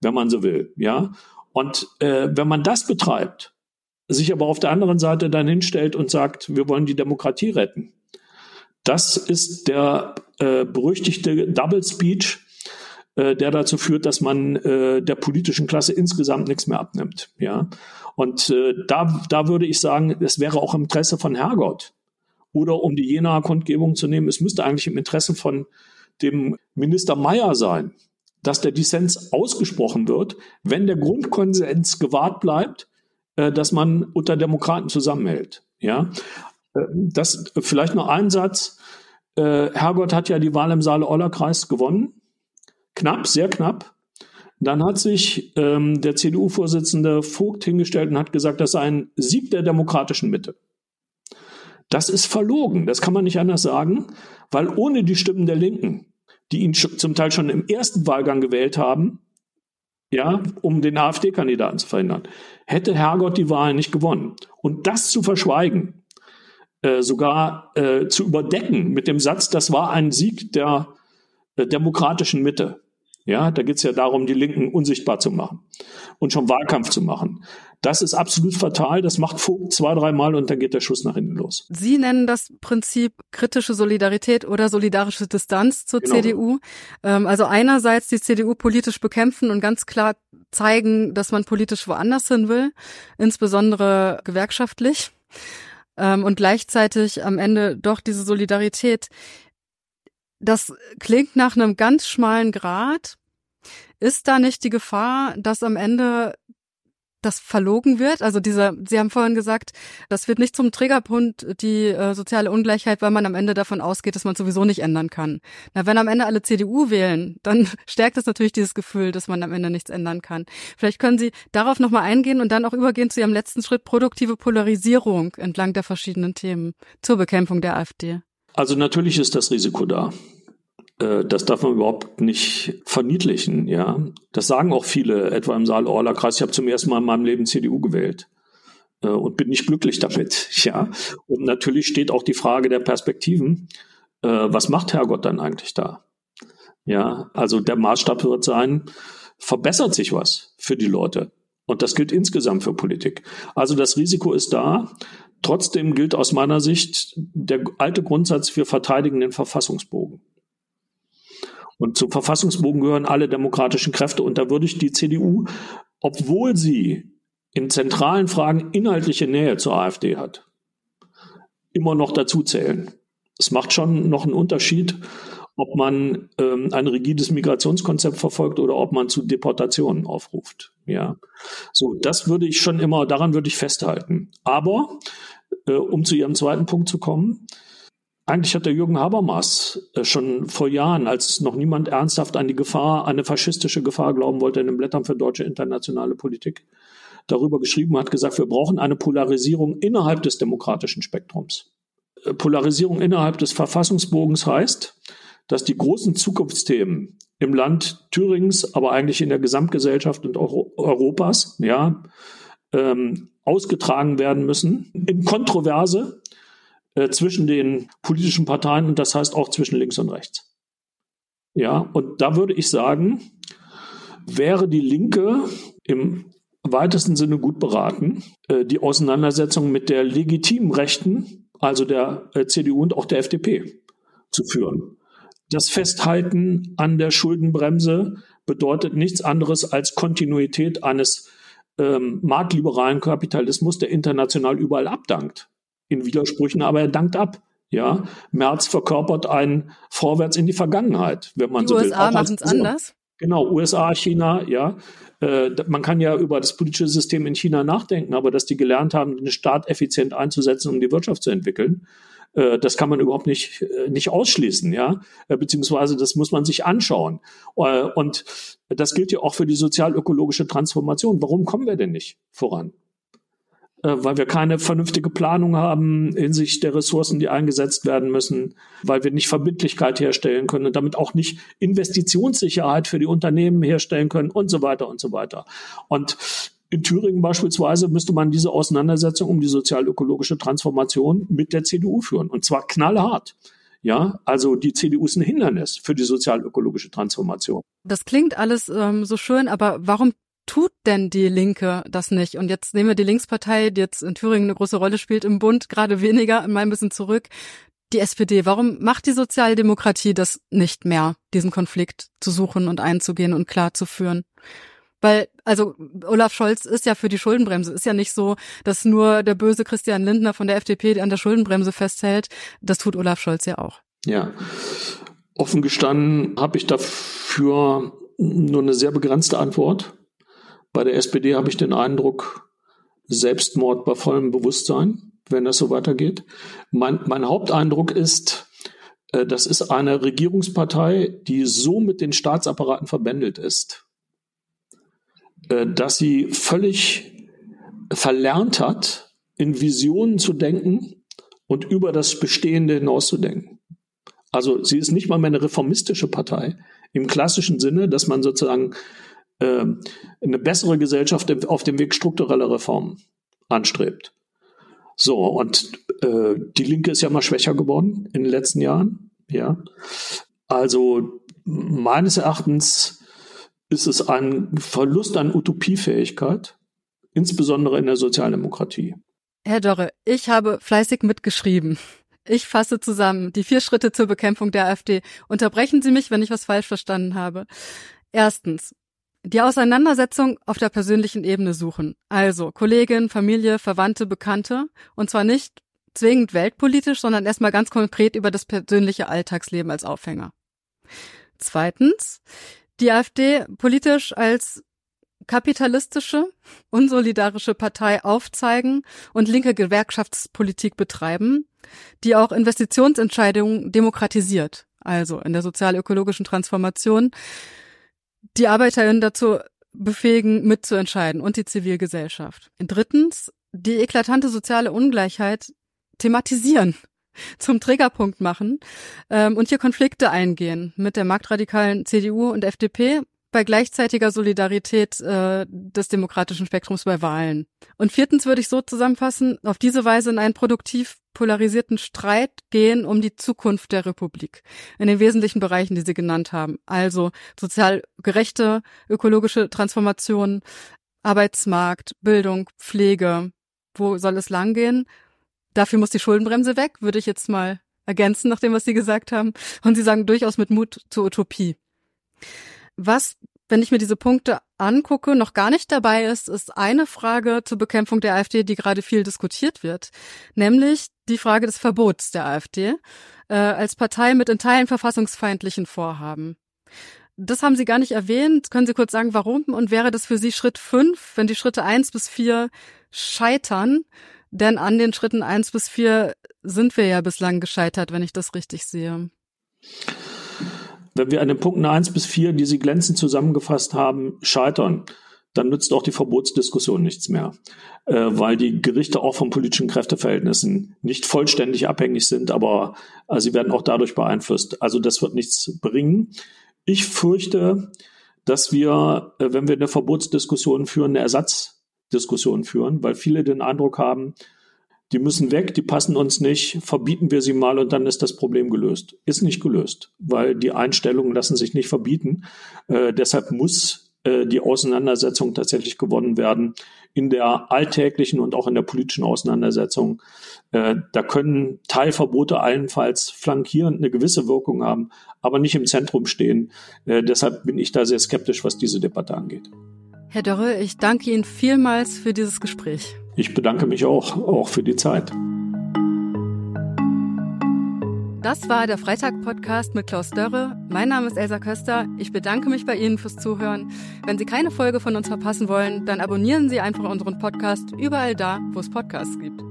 wenn man so will. Ja. Und äh, wenn man das betreibt, sich aber auf der anderen Seite dann hinstellt und sagt, wir wollen die Demokratie retten, das ist der äh, berüchtigte Double Speech, äh, der dazu führt, dass man äh, der politischen Klasse insgesamt nichts mehr abnimmt. Ja, und äh, da, da würde ich sagen, es wäre auch im Interesse von Herrgott oder um die Jenaer Kundgebung zu nehmen, es müsste eigentlich im Interesse von dem Minister Meyer sein, dass der Dissens ausgesprochen wird, wenn der Grundkonsens gewahrt bleibt, äh, dass man unter Demokraten zusammenhält. Ja, das vielleicht noch ein Satz. Äh, Herrgott hat ja die Wahl im Saale-Orla-Kreis gewonnen. Knapp, sehr knapp. Dann hat sich ähm, der CDU-Vorsitzende Vogt hingestellt und hat gesagt, das sei ein Sieg der demokratischen Mitte. Das ist verlogen, das kann man nicht anders sagen, weil ohne die Stimmen der Linken, die ihn zum Teil schon im ersten Wahlgang gewählt haben, ja, um den AfD-Kandidaten zu verhindern, hätte Herrgott die Wahl nicht gewonnen. Und das zu verschweigen, äh, sogar äh, zu überdecken mit dem Satz, das war ein Sieg der äh, demokratischen Mitte. Ja, da geht es ja darum, die Linken unsichtbar zu machen und schon Wahlkampf zu machen. Das ist absolut fatal. Das macht Vogt zwei, dreimal und dann geht der Schuss nach hinten los. Sie nennen das Prinzip kritische Solidarität oder solidarische Distanz zur genau. CDU. Ähm, also einerseits die CDU politisch bekämpfen und ganz klar zeigen, dass man politisch woanders hin will, insbesondere gewerkschaftlich ähm, und gleichzeitig am Ende doch diese Solidarität. Das klingt nach einem ganz schmalen Grad. Ist da nicht die Gefahr, dass am Ende das verlogen wird. Also dieser, Sie haben vorhin gesagt, das wird nicht zum Triggerpunkt die äh, soziale Ungleichheit, weil man am Ende davon ausgeht, dass man sowieso nicht ändern kann. Na, wenn am Ende alle CDU wählen, dann stärkt das natürlich dieses Gefühl, dass man am Ende nichts ändern kann. Vielleicht können Sie darauf nochmal eingehen und dann auch übergehen zu Ihrem letzten Schritt, produktive Polarisierung entlang der verschiedenen Themen zur Bekämpfung der AfD. Also natürlich ist das Risiko da. Äh, das darf man überhaupt nicht verniedlichen, ja. Das sagen auch viele, etwa im Saal-Orla-Kreis. Ich habe zum ersten Mal in meinem Leben CDU gewählt äh, und bin nicht glücklich damit, ja. Und natürlich steht auch die Frage der Perspektiven. Äh, was macht Herrgott dann eigentlich da? Ja, also der Maßstab wird sein, verbessert sich was für die Leute. Und das gilt insgesamt für Politik. Also das Risiko ist da. Trotzdem gilt aus meiner Sicht der alte Grundsatz, wir verteidigen den Verfassungsbogen. Und zum Verfassungsbogen gehören alle demokratischen Kräfte. Und da würde ich die CDU, obwohl sie in zentralen Fragen inhaltliche Nähe zur AfD hat, immer noch dazu zählen. Es macht schon noch einen Unterschied, ob man ähm, ein rigides Migrationskonzept verfolgt oder ob man zu Deportationen aufruft. Ja, so das würde ich schon immer, daran würde ich festhalten. Aber äh, um zu Ihrem zweiten Punkt zu kommen, eigentlich hat der Jürgen Habermas äh, schon vor Jahren, als noch niemand ernsthaft an die Gefahr, eine faschistische Gefahr glauben wollte, in den Blättern für deutsche internationale Politik darüber geschrieben, hat gesagt, wir brauchen eine Polarisierung innerhalb des demokratischen Spektrums. Äh, Polarisierung innerhalb des Verfassungsbogens heißt, dass die großen Zukunftsthemen im Land Thürings, aber eigentlich in der Gesamtgesellschaft und auch Europas, ja, ähm, ausgetragen werden müssen in Kontroverse äh, zwischen den politischen Parteien und das heißt auch zwischen links und rechts. Ja, und da würde ich sagen, wäre die Linke im weitesten Sinne gut beraten, äh, die Auseinandersetzung mit der legitimen Rechten, also der äh, CDU und auch der FDP, zu führen. Das Festhalten an der Schuldenbremse bedeutet nichts anderes als Kontinuität eines ähm, marktliberalen Kapitalismus, der international überall abdankt in Widersprüchen, aber er dankt ab. Ja, Merz verkörpert ein Vorwärts in die Vergangenheit, wenn man die so USA will. USA machen es anders. Genau, USA, China, ja. Äh, man kann ja über das politische System in China nachdenken, aber dass die gelernt haben, den Staat effizient einzusetzen, um die Wirtschaft zu entwickeln, äh, das kann man überhaupt nicht, äh, nicht ausschließen, ja. Äh, beziehungsweise das muss man sich anschauen. Äh, und das gilt ja auch für die sozial-ökologische Transformation. Warum kommen wir denn nicht voran? Äh, weil wir keine vernünftige Planung haben hinsichtlich der Ressourcen, die eingesetzt werden müssen, weil wir nicht Verbindlichkeit herstellen können und damit auch nicht Investitionssicherheit für die Unternehmen herstellen können und so weiter und so weiter. Und in Thüringen beispielsweise müsste man diese Auseinandersetzung um die sozial-ökologische Transformation mit der CDU führen und zwar knallhart. Ja, also die CDU ist ein Hindernis für die sozial-ökologische Transformation. Das klingt alles ähm, so schön, aber warum tut denn die Linke das nicht? Und jetzt nehmen wir die Linkspartei, die jetzt in Thüringen eine große Rolle spielt, im Bund gerade weniger, mal ein bisschen zurück. Die SPD, warum macht die Sozialdemokratie das nicht mehr, diesen Konflikt zu suchen und einzugehen und klar zu führen? Weil, also Olaf Scholz ist ja für die Schuldenbremse. Ist ja nicht so, dass nur der böse Christian Lindner von der FDP an der Schuldenbremse festhält. Das tut Olaf Scholz ja auch. Ja. Offen gestanden habe ich dafür nur eine sehr begrenzte Antwort. Bei der SPD habe ich den Eindruck, Selbstmord bei vollem Bewusstsein, wenn das so weitergeht. Mein, mein Haupteindruck ist, äh, das ist eine Regierungspartei, die so mit den Staatsapparaten verbändelt ist, äh, dass sie völlig verlernt hat, in Visionen zu denken und über das Bestehende hinauszudenken. Also sie ist nicht mal mehr eine reformistische Partei im klassischen Sinne, dass man sozusagen äh, eine bessere Gesellschaft auf dem Weg struktureller Reformen anstrebt. So, und äh, die Linke ist ja mal schwächer geworden in den letzten Jahren. Ja. Also meines Erachtens ist es ein Verlust an Utopiefähigkeit, insbesondere in der Sozialdemokratie. Herr Dorre, ich habe fleißig mitgeschrieben. Ich fasse zusammen die vier Schritte zur Bekämpfung der AfD. Unterbrechen Sie mich, wenn ich was falsch verstanden habe. Erstens, die Auseinandersetzung auf der persönlichen Ebene suchen. Also Kollegin, Familie, Verwandte, Bekannte. Und zwar nicht zwingend weltpolitisch, sondern erstmal ganz konkret über das persönliche Alltagsleben als Aufhänger. Zweitens, die AfD politisch als kapitalistische, unsolidarische Partei aufzeigen und linke Gewerkschaftspolitik betreiben, die auch Investitionsentscheidungen demokratisiert, also in der sozial-ökologischen Transformation, die ArbeiterInnen dazu befähigen, mitzuentscheiden und die Zivilgesellschaft. Drittens, die eklatante soziale Ungleichheit thematisieren, zum Trägerpunkt machen ähm, und hier Konflikte eingehen mit der marktradikalen CDU und FDP bei gleichzeitiger Solidarität äh, des demokratischen Spektrums bei Wahlen. Und viertens würde ich so zusammenfassen, auf diese Weise in einen produktiv polarisierten Streit gehen um die Zukunft der Republik in den wesentlichen Bereichen, die Sie genannt haben. Also sozial gerechte ökologische Transformation, Arbeitsmarkt, Bildung, Pflege. Wo soll es langgehen? Dafür muss die Schuldenbremse weg, würde ich jetzt mal ergänzen, nach dem, was Sie gesagt haben. Und Sie sagen durchaus mit Mut zur Utopie. Was, wenn ich mir diese Punkte angucke, noch gar nicht dabei ist, ist eine Frage zur Bekämpfung der AfD, die gerade viel diskutiert wird, nämlich die Frage des Verbots der AfD äh, als Partei mit in Teilen verfassungsfeindlichen Vorhaben. Das haben Sie gar nicht erwähnt. Können Sie kurz sagen, warum? Und wäre das für Sie Schritt fünf, wenn die Schritte eins bis vier scheitern? Denn an den Schritten eins bis vier sind wir ja bislang gescheitert, wenn ich das richtig sehe. Wenn wir an den Punkten eins bis vier, die Sie glänzend zusammengefasst haben, scheitern, dann nützt auch die Verbotsdiskussion nichts mehr, äh, weil die Gerichte auch von politischen Kräfteverhältnissen nicht vollständig abhängig sind, aber äh, sie werden auch dadurch beeinflusst. Also das wird nichts bringen. Ich fürchte, dass wir, äh, wenn wir eine Verbotsdiskussion führen, eine Ersatzdiskussion führen, weil viele den Eindruck haben, die müssen weg, die passen uns nicht, verbieten wir sie mal und dann ist das Problem gelöst. Ist nicht gelöst, weil die Einstellungen lassen sich nicht verbieten. Äh, deshalb muss äh, die Auseinandersetzung tatsächlich gewonnen werden in der alltäglichen und auch in der politischen Auseinandersetzung. Äh, da können Teilverbote allenfalls flankierend eine gewisse Wirkung haben, aber nicht im Zentrum stehen. Äh, deshalb bin ich da sehr skeptisch, was diese Debatte angeht. Herr Dörre, ich danke Ihnen vielmals für dieses Gespräch. Ich bedanke mich auch, auch für die Zeit. Das war der Freitag-Podcast mit Klaus Dörre. Mein Name ist Elsa Köster. Ich bedanke mich bei Ihnen fürs Zuhören. Wenn Sie keine Folge von uns verpassen wollen, dann abonnieren Sie einfach unseren Podcast überall da, wo es Podcasts gibt.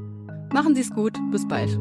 Machen Sie es gut. Bis bald.